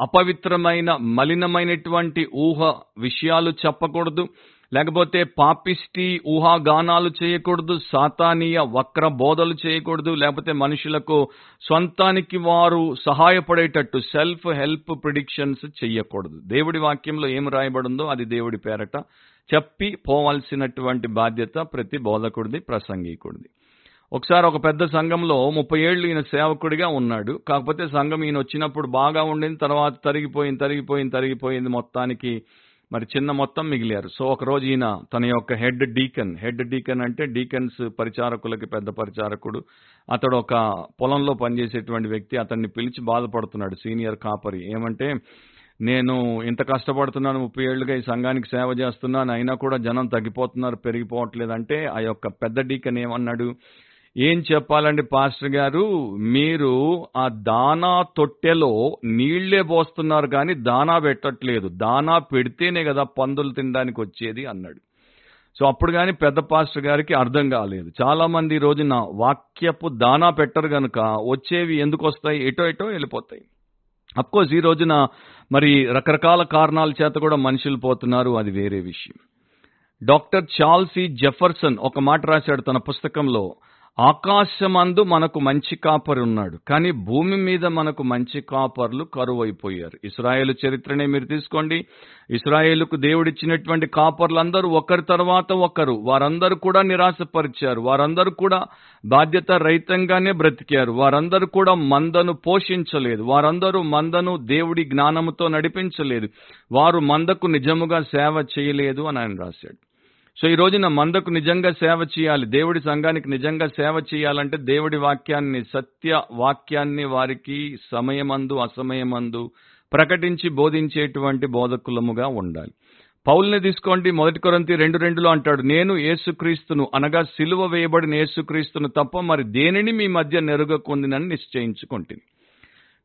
అపవిత్రమైన మలినమైనటువంటి ఊహ విషయాలు చెప్పకూడదు. లేకపోతే పాపిష్టి ఊహాగానాలు చేయకూడదు సాతానీయ వక్ర బోధలు చేయకూడదు. లేకపోతే మనుషులకు స్వంతానికి వారు సహాయపడేటట్టు సెల్ఫ్ హెల్ప్ ప్రిడిక్షన్స్ చేయకూడదు. దేవుడి వాక్యంలో ఏం రాయబడిందో అది దేవుడి పేరట. చెప్పి పోవాల్సినటువంటి బాధ్యత ప్రతి బోధకుడిది ప్రసంగికుడిది. ఒకసారి ఒక పెద్ద సంఘంలో ముప్పై ఏళ్ళు ఈయన సేవకుడిగా ఉన్నాడు. కాకపోతే సంఘం ఈయన వచ్చినప్పుడు బాగా ఉండింది తర్వాత తరిగిపోయింది తరిగిపోయింది తరిగిపోయింది మొత్తానికి మరి చిన్న మొత్తం మిగిలారు. సో ఒక రోజు ఈయన తన యొక్క హెడ్ డీకన్ హెడ్ డీకన్ అంటే డీకన్స్ పరిచారకులకి పెద్ద పరిచారకుడు. అతడు ఒక పొలంలో పనిచేసేటువంటి వ్యక్తి అతన్ని పిలిచి బాధపడుతున్నాడు. సీనియర్ కాపరి. ఏమంటే నేను ఇంత కష్టపడుతున్నాను ముప్పై ఏళ్ళుగా ఈ సంఘానికి సేవ చేస్తున్నాను అయినా కూడా జనం తగ్గిపోతున్నారు పెరిగిపోవట్లేదంటే ఆ యొక్క పెద్ద డీకన్ ఏమన్నాడు? ఏం చెప్పాలండి పాస్టర్ గారు? మీరు ఆ దానా తొట్టెలో నీళ్ళే పోస్తున్నారు కానీ దానా పెట్టట్లేదు. దానా పెడితేనే కదా పందులు తినడానికి వచ్చేది అన్నాడు. సో అప్పుడు కానీ పెద్ద పాస్టర్ గారికి అర్థం కాలేదు. చాలా మంది ఈ రోజున వాక్యపు దానా పెట్టరు కనుక వచ్చేవి ఎందుకు వస్తాయి ఎటో ఎటో వెళ్ళిపోతాయి. అఫ్కోర్స్ ఈ రోజున మరి రకరకాల కారణాల చేత కూడా మనుషులు పోతున్నారు అది వేరే విషయం. డాక్టర్ చార్ల్సీ జెఫర్సన్ ఒక మాట రాశాడు తన పుస్తకంలో ఆకాశమందు మనకు మంచి కాపరున్నాడు కానీ భూమి మీద మనకు మంచి కాపర్లు కరువైపోయారు. ఇస్రాయేల్ చరిత్రనే మీరు తీసుకోండి. ఇస్రాయేల్కు దేవుడిచ్చినటువంటి కాపర్లందరూ ఒకరి తర్వాత ఒకరు వారందరూ కూడా నిరాశపరిచారు వారందరూ కూడా బాధ్యత రహితంగానే బ్రతికారు వారందరూ కూడా మందను పోషించలేదు వారందరూ మందను దేవుడి జ్ఞానముతో నడిపించలేదు వారు మందకు నిజముగా సేవ చేయలేదు అని ఆయన రాశాడు. సో ఈ రోజున మందకు నిజంగా సేవ చేయాలి. దేవుడి సంఘానికి నిజంగా సేవ చేయాలంటే దేవుడి వాక్యాన్ని సత్య వాక్యాన్ని వారికి సమయమందు అసమయమందు ప్రకటించి బోధించేటువంటి బోధకులముగా ఉండాలి. పౌల్ని తీసుకోండి మొదటి కొరంతి రెండు రెండులో అంటాడు నేను యేసుక్రీస్తును అనగా సిలువ వేయబడిన యేసుక్రీస్తును తప్ప మరి దేనిని మీ మధ్య నెరుగకుందినని నిశ్చయించుకుంటుంది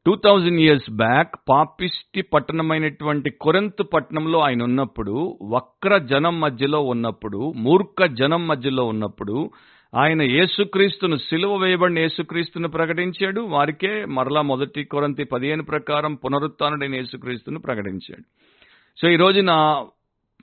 టూ థౌజండ్ ఇయర్స్ బ్యాక్ పాపిష్టి పట్టణమైనటువంటి కొరంతు పట్టణంలో ఆయన ఉన్నప్పుడు వక్ర జనం మధ్యలో ఉన్నప్పుడు మూర్ఖ జనం మధ్యలో ఉన్నప్పుడు ఆయన యేసుక్రీస్తును సిలువ వేయబడిన యేసుక్రీస్తును ప్రకటించాడు. వారికే మరలా మొదటి కొరంతి పదిహేను ప్రకారం పునరుత్డైన యేసుక్రీస్తును ప్రకటించాడు. సో ఈ రోజున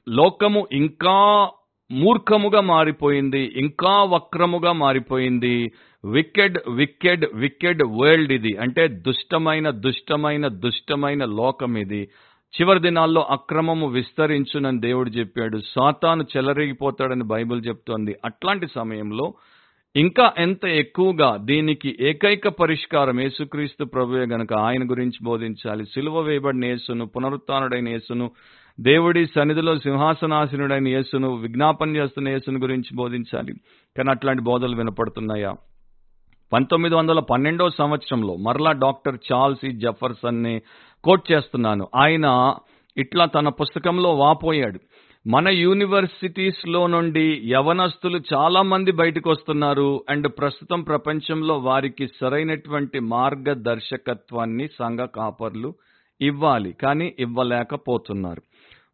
లోకము ఇంకా మూర్ఖముగా మారిపోయింది ఇంకా వక్రముగా మారిపోయింది. వికెడ్ వికెడ్ వికెడ్ వరల్డ్ ఇది. అంటే దుష్టమైన దుష్టమైన దుష్టమైన లోకం ఇది. చివరి దినాల్లో అక్రమము విస్తరించునని దేవుడు చెప్పాడు. సాతాను చెలరిగిపోతాడని బైబిల్ చెప్తోంది. అట్లాంటి సమయంలో ఇంకా ఎంత ఎక్కువగా దీనికి ఏకైక పరిష్కారం యేసుక్రీస్తు ప్రభువే గనక ఆయన గురించి బోధించాలి. సిలువ వేయబడిన యేసును పునరుత్డైన యేసును దేవుడి సన్నిధిలో సింహాసనాసనుడైన యేసును విజ్ఞాపన చేస్తున్న యేసును గురించి బోధించాలి. కానీ అట్లాంటి బోధలు వినపడుతున్నాయా? పంతొమ్మిది వందల పన్నెండో సంవత్సరంలో మరలా డాక్టర్ చార్ల్స్ ఈ జఫర్సన్ని కోట్ చేస్తున్నాను. ఆయన ఇట్లా తన పుస్తకంలో వాపోయాడు. మన యూనివర్సిటీస్లో నుండి యవనస్తులు చాలా మంది బయటకు వస్తున్నారు అండ్ ప్రస్తుతం ప్రపంచంలో వారికి సరైనటువంటి మార్గదర్శకత్వాన్ని సంఘ కాపర్లు ఇవ్వాలి కానీ ఇవ్వలేకపోతున్నారు.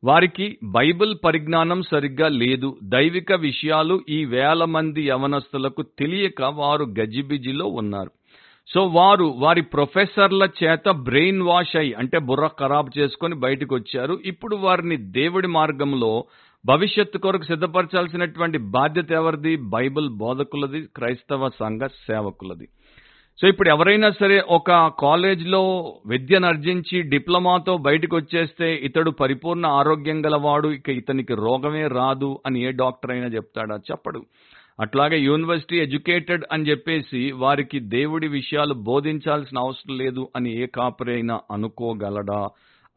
వారికి బైబిల్ పరిజ్ఞానం సరిగ్గా లేదు. దైవిక విషయాలు ఈ వేల మంది యవనస్తులకు తెలియక వారు గజిబిజిలో ఉన్నారు. సో వారు వారి ప్రొఫెసర్ల చేత బ్రెయిన్ వాష్ అయి అంటే బుర్ర ఖరాబ్ చేసుకొని బయటకు వచ్చారు. ఇప్పుడు వారిని దేవుడి మార్గంలో భవిష్యత్తు కొరకు సిద్ధపరచాల్సినటువంటి బాధ్యత ఎవరిది? బైబిల్ బోధకులది క్రైస్తవ సంఘ సేవకులది. సో ఇప్పుడు ఎవరైనా సరే ఒక కాలేజ్లో విద్యను అర్జించి డిప్లొమాతో బయటకు వచ్చేస్తే ఇతడు పరిపూర్ణ ఆరోగ్యం గలవాడు ఇక ఇతనికి రోగమే రాదు అని ఏ డాక్టర్ అయినా చెప్తాడా? చెప్పడు. అట్లాగే యూనివర్సిటీ ఎడ్యుకేటెడ్ అని చెప్పేసి వారికి దేవుడి విషయాలు బోధించాల్సిన అవసరం లేదు అని ఏ కాపరి అయినా అనుకోగలడా?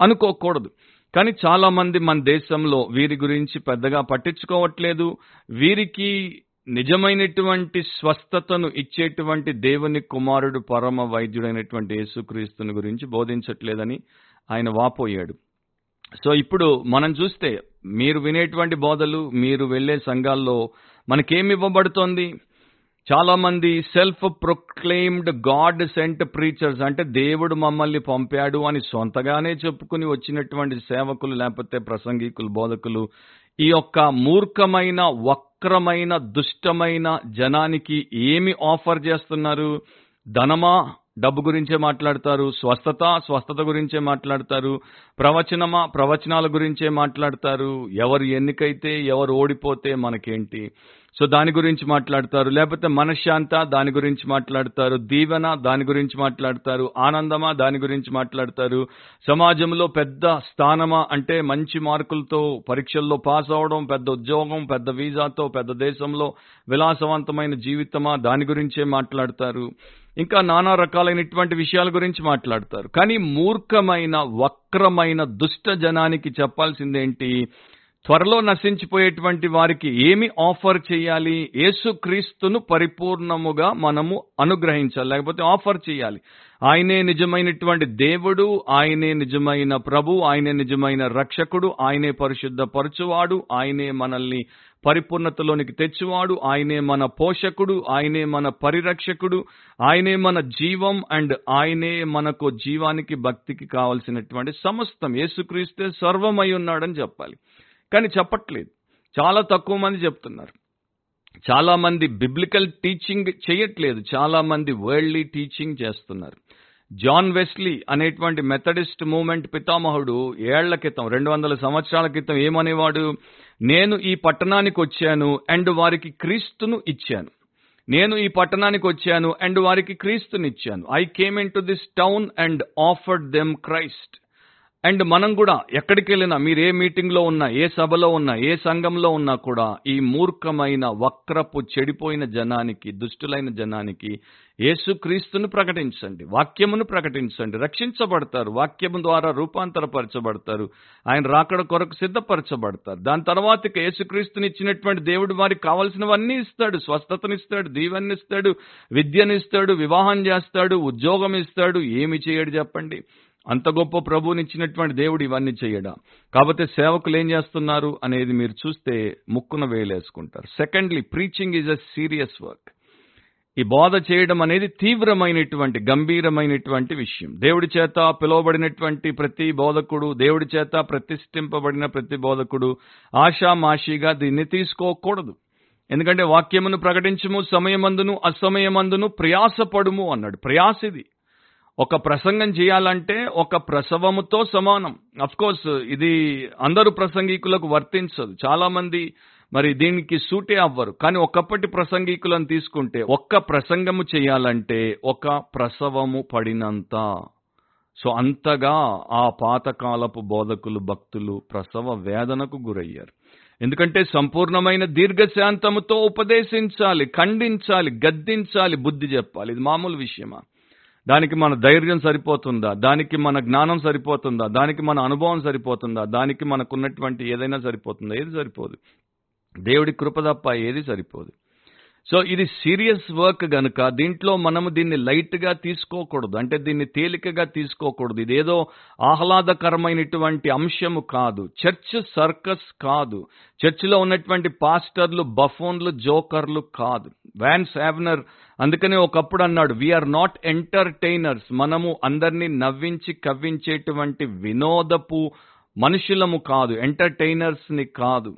అనుకోకూడదు. కానీ చాలా మంది మన దేశంలో వీరి గురించి పెద్దగా పట్టించుకోవట్లేదు. వీరికి నిజమైనటువంటి స్వస్థతను ఇచ్చేటువంటి దేవుని కుమారుడు పరమ వైద్యుడైనటువంటి యేసుక్రీస్తుని గురించి బోధించట్లేదని ఆయన వాపోయాడు. సో ఇప్పుడు మనం చూస్తే మీరు వినేటువంటి బోధలు మీరు వెళ్ళే సంఘాల్లో మనకేమి ఇవ్వబడుతోంది? చాలా మంది self proclaimed God sent preachers అంటే దేవుడు మమ్మల్ని పంపాడు అని సొంతగానే చెప్పుకుని వచ్చినటువంటి సేవకులు లేకపోతే ప్రసంగికులు బోధకులు ఈ యొక్క మూర్ఖమైన వక్రమైన దుష్టమైన జనానికి ఏమి ఆఫర్ చేస్తున్నారు? ధనమా? డబ్బు గురించే మాట్లాడతారు. స్వస్థత? స్వస్థత గురించే మాట్లాడతారు. ప్రవచనమా? ప్రవచనాల గురించే మాట్లాడతారు. ఎవరు ఎన్నికైతే ఎవరు ఓడిపోతే మనకేంటి? సో దాని గురించి మాట్లాడతారు. లేకపోతే మనశ్శాంత దాని గురించి మాట్లాడతారు. దీవెన దాని గురించి మాట్లాడతారు. ఆనందమా దాని గురించి మాట్లాడతారు. సమాజంలో పెద్ద స్థానమా అంటే మంచి మార్కులతో పరీక్షల్లో పాస్ అవడం పెద్ద ఉద్యోగం పెద్ద వీసాతో పెద్ద దేశంలో విలాసవంతమైన జీవితమా దాని గురించే మాట్లాడతారు. ఇంకా నానా రకాలైనటువంటి విషయాల గురించి మాట్లాడతారు. కానీ మూర్ఖమైన వక్రమైన దుష్ట జనానికి చెప్పాల్సిందేంటి? త్వరలో నశించిపోయేటువంటి వారికి ఏమి ఆఫర్ చేయాలి? యేసుక్రీస్తును పరిపూర్ణముగా మనము అనుగ్రహించాలి లేకపోతే ఆఫర్ చేయాలి. ఆయనే నిజమైనటువంటి దేవుడు ఆయనే నిజమైన ప్రభు ఆయనే నిజమైన రక్షకుడు ఆయనే పరిశుద్ధ పరచువాడు ఆయనే మనల్ని పరిపూర్ణతలోనికి తెచ్చువాడు ఆయనే మన పోషకుడు ఆయనే మన పరిరక్షకుడు ఆయనే మన జీవం అండ్ ఆయనే మనకు జీవానికి భక్తికి కావలసినటువంటి సమస్తం యేసుక్రీస్తే సర్వమై ఉన్నాడని చెప్పాలి. కానీ చెప్పట్లేదు. చాలా తక్కువ మంది చెప్తున్నారు. చాలా మంది బిబ్లికల్ టీచింగ్ చేయట్లేదు. చాలా మంది వరల్డ్లీ టీచింగ్ చేస్తున్నారు. జాన్ వెస్లీ అనేటువంటి మెథడిస్ట్ మూమెంట్ పితామహుడు ఏళ్ళ క్రితం రెండు వందల సంవత్సరాల క్రితం ఏమనేవాడు? నేను ఈ పట్టణానికి వచ్చాను అండ్ వారికి క్రీస్తును ఇచ్చాను. నేను ఈ పట్టణానికి వచ్చాను అండ్ వారికి క్రీస్తుని ఇచ్చాను I came in to this town and offered them Christ and మనం కూడా ఎక్కడికి వెళ్ళినా మీరు ఏ మీటింగ్లో ఉన్నా ఏ సభలో ఉన్నా ఏ సంఘంలో ఉన్నా కూడా ఈ మూర్ఖమైన వక్రపు చెడిపోయిన జనానికి దుష్టులైన జనానికి యేసుక్రీస్తును ప్రకటించండి వాక్యమును ప్రకటించండి రక్షించబడతారు వాక్యము ద్వారా రూపాంతరపరచబడతారు ఆయన రాకడ కొరకు సిద్ధపరచబడతారు. దాని తర్వాత యేసుక్రీస్తుని ఇచ్చినటువంటి దేవుడు వారికి కావలసినవన్నీ ఇస్తాడు స్వస్థతనిస్తాడు దీవెన్నిస్తాడు విద్యనిస్తాడు వివాహం చేస్తాడు ఉద్యోగం ఇస్తాడు ఏమి చేయడు చెప్పండి? అంత గొప్ప ప్రభువునిచ్చినటువంటి దేవుడు ఇవన్నీ చేయడా? కాబట్టి సేవకులు ఏం చేస్తున్నారు అనేది మీరు చూస్తే ముక్కున వేలేసుకుంటారు. Secondly preaching is a serious work ఈ బోధ చేయడం అనేది తీవ్రమైనటువంటి గంభీరమైనటువంటి విషయం. దేవుడి చేత పిలువబడినటువంటి ప్రతి బోధకుడు దేవుడి చేత ప్రతిష్ఠింపబడిన ప్రతి బోధకుడు ఆషామాషిగా దీన్ని తీసుకోకూడదు. ఎందుకంటే వాక్యమును ప్రకటించము సమయమందును అసమయమందును ప్రయాసపడుము అన్నాడు. ప్రయాసిది. ఒక ప్రసంగం చేయాలంటే ఒక ప్రసవముతో సమానం. అఫ్ కోర్స్ ఇది అందరు ప్రసంగికులకు వర్తించదు. చాలా మంది మరి దీనికి సూటే అవ్వరు. కానీ ఒకప్పటి ప్రసంగికులను తీసుకుంటే ఒక్క ప్రసంగము చేయాలంటే ఒక ప్రసవము పడినంత. సో అంతగా ఆ పాతకాలపు బోధకులు భక్తులు ప్రసవ వేదనకు గురయ్యారు. ఎందుకంటే సంపూర్ణమైన దీర్ఘశాంతముతో ఉపదేశించాలి ఖండించాలి గద్దించాలి బుద్ధి చెప్పాలి. ఇది మామూలు విషయమా? దానికి మన ధైర్యం సరిపోతుందా? దానికి మన జ్ఞానం సరిపోతుందా? దానికి మన అనుభవం సరిపోతుందా? దానికి మనకున్నటువంటి ఏదైనా సరిపోతుందా? ఏది సరిపోదు. దేవుడి కృప తప్ప ఏది సరిపోదు. సో ఇది సీరియస్ వర్క్ గనుక దీంట్లో మనము దీన్ని లైట్గా తీసుకోకూడదు. అంటే దీన్ని తేలికగా తీసుకోకూడదు. ఇదేదో ఆహ్లాదకరమైనటువంటి అంశము కాదు. చర్చ్ సర్కస్ కాదు. చర్చిలో ఉన్నటువంటి పాస్టర్లు బఫోన్లు జోకర్లు కాదు. వ్యాన్ హ్యావ్నర్ అందుకనే ఒకప్పుడు అన్నాడు వీఆర్ నాట్ ఎంటర్టైనర్స్ మనము అందరినీ నవ్వించి కవ్వించేటువంటి వినోదపు మనుషులము కాదు ఎంటర్టైనర్స్ని కాదు.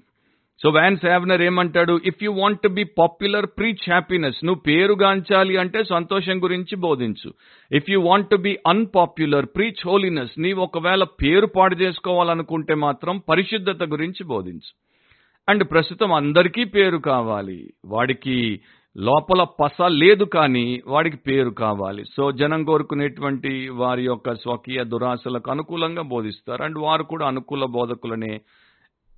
సో వ్యాన్ సావ్నర్ ఏమంటాడు if you want to be popular preach happiness నువ్వు పేరుగాంచాలి అంటే సంతోషం గురించి బోధించు. If you want to be unpopular preach holiness నీవు ఒకవేళ పేరు పాడు చేసుకోవాలనుకుంటే మాత్రం పరిశుద్ధత గురించి బోధించు. అండ్ ప్రస్తుతం అందరికీ పేరు కావాలి. వాడికి లోపల పస లేదు కానీ వాడికి పేరు కావాలి. సో జనం కోరుకునేటువంటి వారి యొక్క స్వకీయ దురాశలకు అనుకూలంగా బోధిస్తారు. అండ్ వారు కూడా అనుకూల బోధకులనే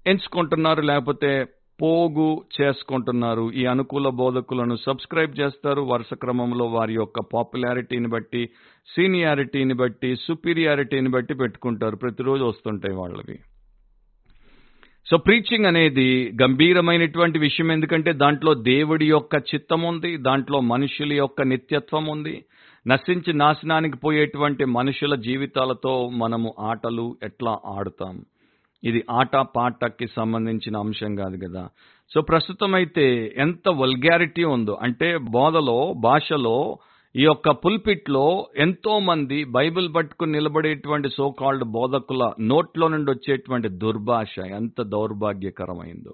ఎంచుకుంటున్నారు. లేకపోతే పోగు చేసుకుంటున్నారు. ఈ అనుకూల బోధకులను సబ్స్క్రైబ్ చేస్తారు. వరుస క్రమంలో వారి యొక్క పాపులారిటీని బట్టి సీనియారిటీని బట్టి సుపీరియారిటీని బట్టి పెట్టుకుంటారు. ప్రతిరోజు వస్తుంటాయి వాళ్ళవి. సో ప్రీచింగ్ అనేది గంభీరమైనటువంటి విషయం. ఎందుకంటే దాంట్లో దేవుడి యొక్క చిత్తం ఉంది దాంట్లో మనుషుల యొక్క నిత్యత్వం ఉంది. నశించి నాశనానికి పోయేటువంటి మనుషుల జీవితాలతో మనము ఆటలు ఎట్లా ఆడుతాం? ఇది ఆట పాటకి సంబంధించిన అంశం కాదు కదా. సో ప్రస్తుతం అయితే ఎంత వల్గారిటీ ఉందో అంటే బోధలో భాషలో ఈ యొక్క పుల్పిట్లో ఎంతో మంది బైబిల్ పట్టుకుని నిలబడేటువంటి సో కాల్డ్ బోధకుల నోట్లో నుండి వచ్చేటువంటి దుర్భాష ఎంత దౌర్భాగ్యకరమైందో.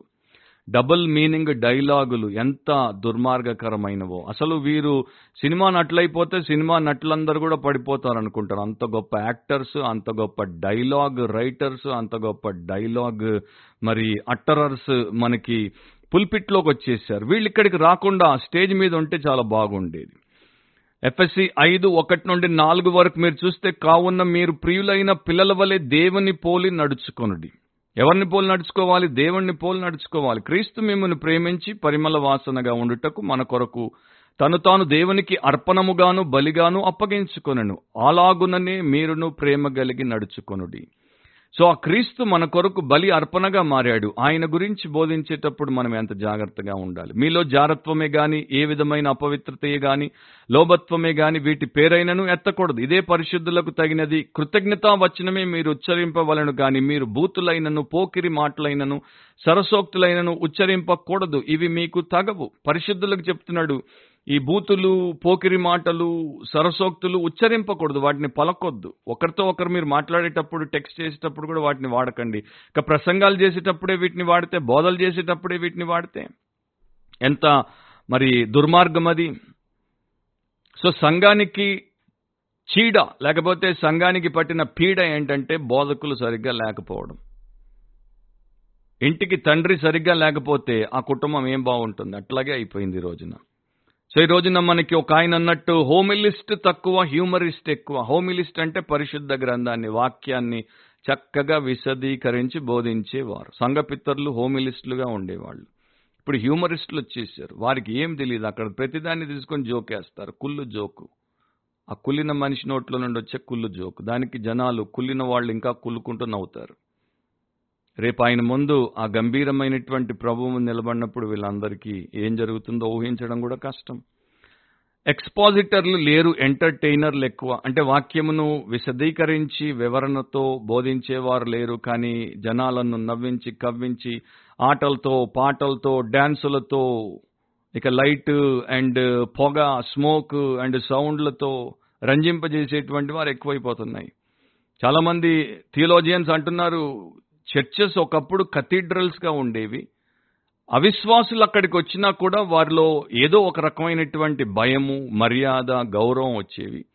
డబుల్ మీనింగ్ డైలాగులు ఎంత దుర్మార్గకరమైనవో. అసలు వీరు సినిమా నటులైపోతే సినిమా నటులందరూ కూడా పడిపోతారు అనుకుంటారు అంత గొప్ప యాక్టర్స్ అంత గొప్ప డైలాగ్ రైటర్స్ అంత గొప్ప డైలాగ్ మరి అట్టరర్స్ మనకి పుల్పిట్లోకి వచ్చేసారు వీళ్ళు ఇక్కడికి రాకుండా స్టేజ్ మీద ఉంటే చాలా బాగుండేది. ఎఫ్ఎస్సి ఐదు ఒకటి నుండి నాలుగు వరకు మీరు చూస్తే కావున్న మీరు ప్రియులైన పిల్లల వలె దేవుని పోలి నడుచుకొనుడి. ఎవరిని పోలి నడుచుకోవాలి? దేవుణ్ణి పోలి నడుచుకోవాలి. క్రీస్తు మిమ్మల్ని ప్రేమించి పరిమళ వాసనగా ఉండుటకు మన కొరకు తను తాను దేవునికి అర్పణముగాను బలిగాను అప్పగించుకొనను. అలాగుననే మీరును ప్రేమ కలిగి నడుచుకొనుడి. సో ఆ క్రీస్తు మన కొరకు బలి అర్పణగా మారాడు. ఆయన గురించి బోధించేటప్పుడు మనం ఎంత జాగ్రత్తగా ఉండాలి? మీలో జారత్వమే గాని ఏ విధమైన అపవిత్రతయే గాని లోభత్వమే గాని వీటి పేరైనను ఎత్తకూడదు. ఇదే పరిశుద్ధులకు తగినది. కృతజ్ఞతా వచనమే మీరు ఉచ్చరింపవలను గాని మీరు బూతులైనను పోకిరి మాటలైనను సరసోక్తులైనను ఉచ్చరింపకూడదు. ఇవి మీకు తగవు. పరిశుద్ధులకు చెప్తున్నాడు ఈ బూతులు పోకిరి మాటలు సరసోక్తులు ఉచ్చరింపకూడదు వాటిని పలకొద్దు. ఒకరితో ఒకరు మీరు మాట్లాడేటప్పుడు టెక్స్ట్ చేసేటప్పుడు కూడా వాటిని వాడకండి. ఇక ప్రసంగాలు చేసేటప్పుడే వీటిని వాడితే బోధలు చేసేటప్పుడే వీటిని వాడితే ఎంత మరి దుర్మార్గం అది. సో సంఘానికి చీడ లేకపోతే సంఘానికి పట్టిన పీడ ఏంటంటే బోధకులు సరిగ్గా లేకపోవడం. ఇంటికి తండ్రి సరిగ్గా లేకపోతే ఆ కుటుంబం ఏం బాగుంటుంది? అట్లాగే అయిపోయింది ఈ రోజున. సో ఈ రోజున మనకి ఒక ఆయన అన్నట్టు హోమిలిస్ట్ తక్కువ హ్యూమరిస్ట్ ఎక్కువ. హోమిలిస్ట్ అంటే పరిశుద్ధ గ్రంథాన్ని వాక్యాన్ని చక్కగా విశదీకరించి బోధించేవారు. సంఘపిత్తర్లు హోమిలిస్టులుగా ఉండేవాళ్ళు. ఇప్పుడు హ్యూమరిస్టులు వచ్చేసారు. వారికి ఏం తెలియదు అక్కడ ప్రతిదాన్ని తీసుకొని జోకేస్తారు. కుళ్ళు జోకు. ఆ కుళ్ళిన మనిషి నోట్లో నుండి వచ్చే కుళ్ళు జోకు. దానికి జనాలు కుళ్ళిన వాళ్ళు ఇంకా కుళ్ళుకుంటూ నవ్వుతారు. రేపు ఆయన ముందు ఆ గంభీరమైనటువంటి ప్రభువు నిలబడినప్పుడు వీళ్ళందరికీ ఏం జరుగుతుందో ఊహించడం కూడా కష్టం. ఎక్స్పాజిటర్లు లేరు ఎంటర్టైనర్లు ఎక్కువ. అంటే వాక్యమును విశదీకరించి వివరణతో బోధించేవారు లేరు కానీ జనాలను నవ్వించి కవ్వించి ఆటలతో పాటలతో డ్యాన్సులతో ఇక లైట్ అండ్ పొగ స్మోక్ అండ్ సౌండ్లతో రంజింపజేసేటువంటి వారు ఎక్కువైపోతున్నాయి. చాలామంది థియోలోజియన్స్ అంటున్నారు చర్చెస్ ఒకప్పుడు కథీడ్రల్స్గా ఉండేవి. అవిశ్వాసులు అక్కడికి వచ్చినా కూడా వారిలో ఏదో ఒక రకమైనటువంటి భయము మర్యాద గౌరవం వచ్చేవి.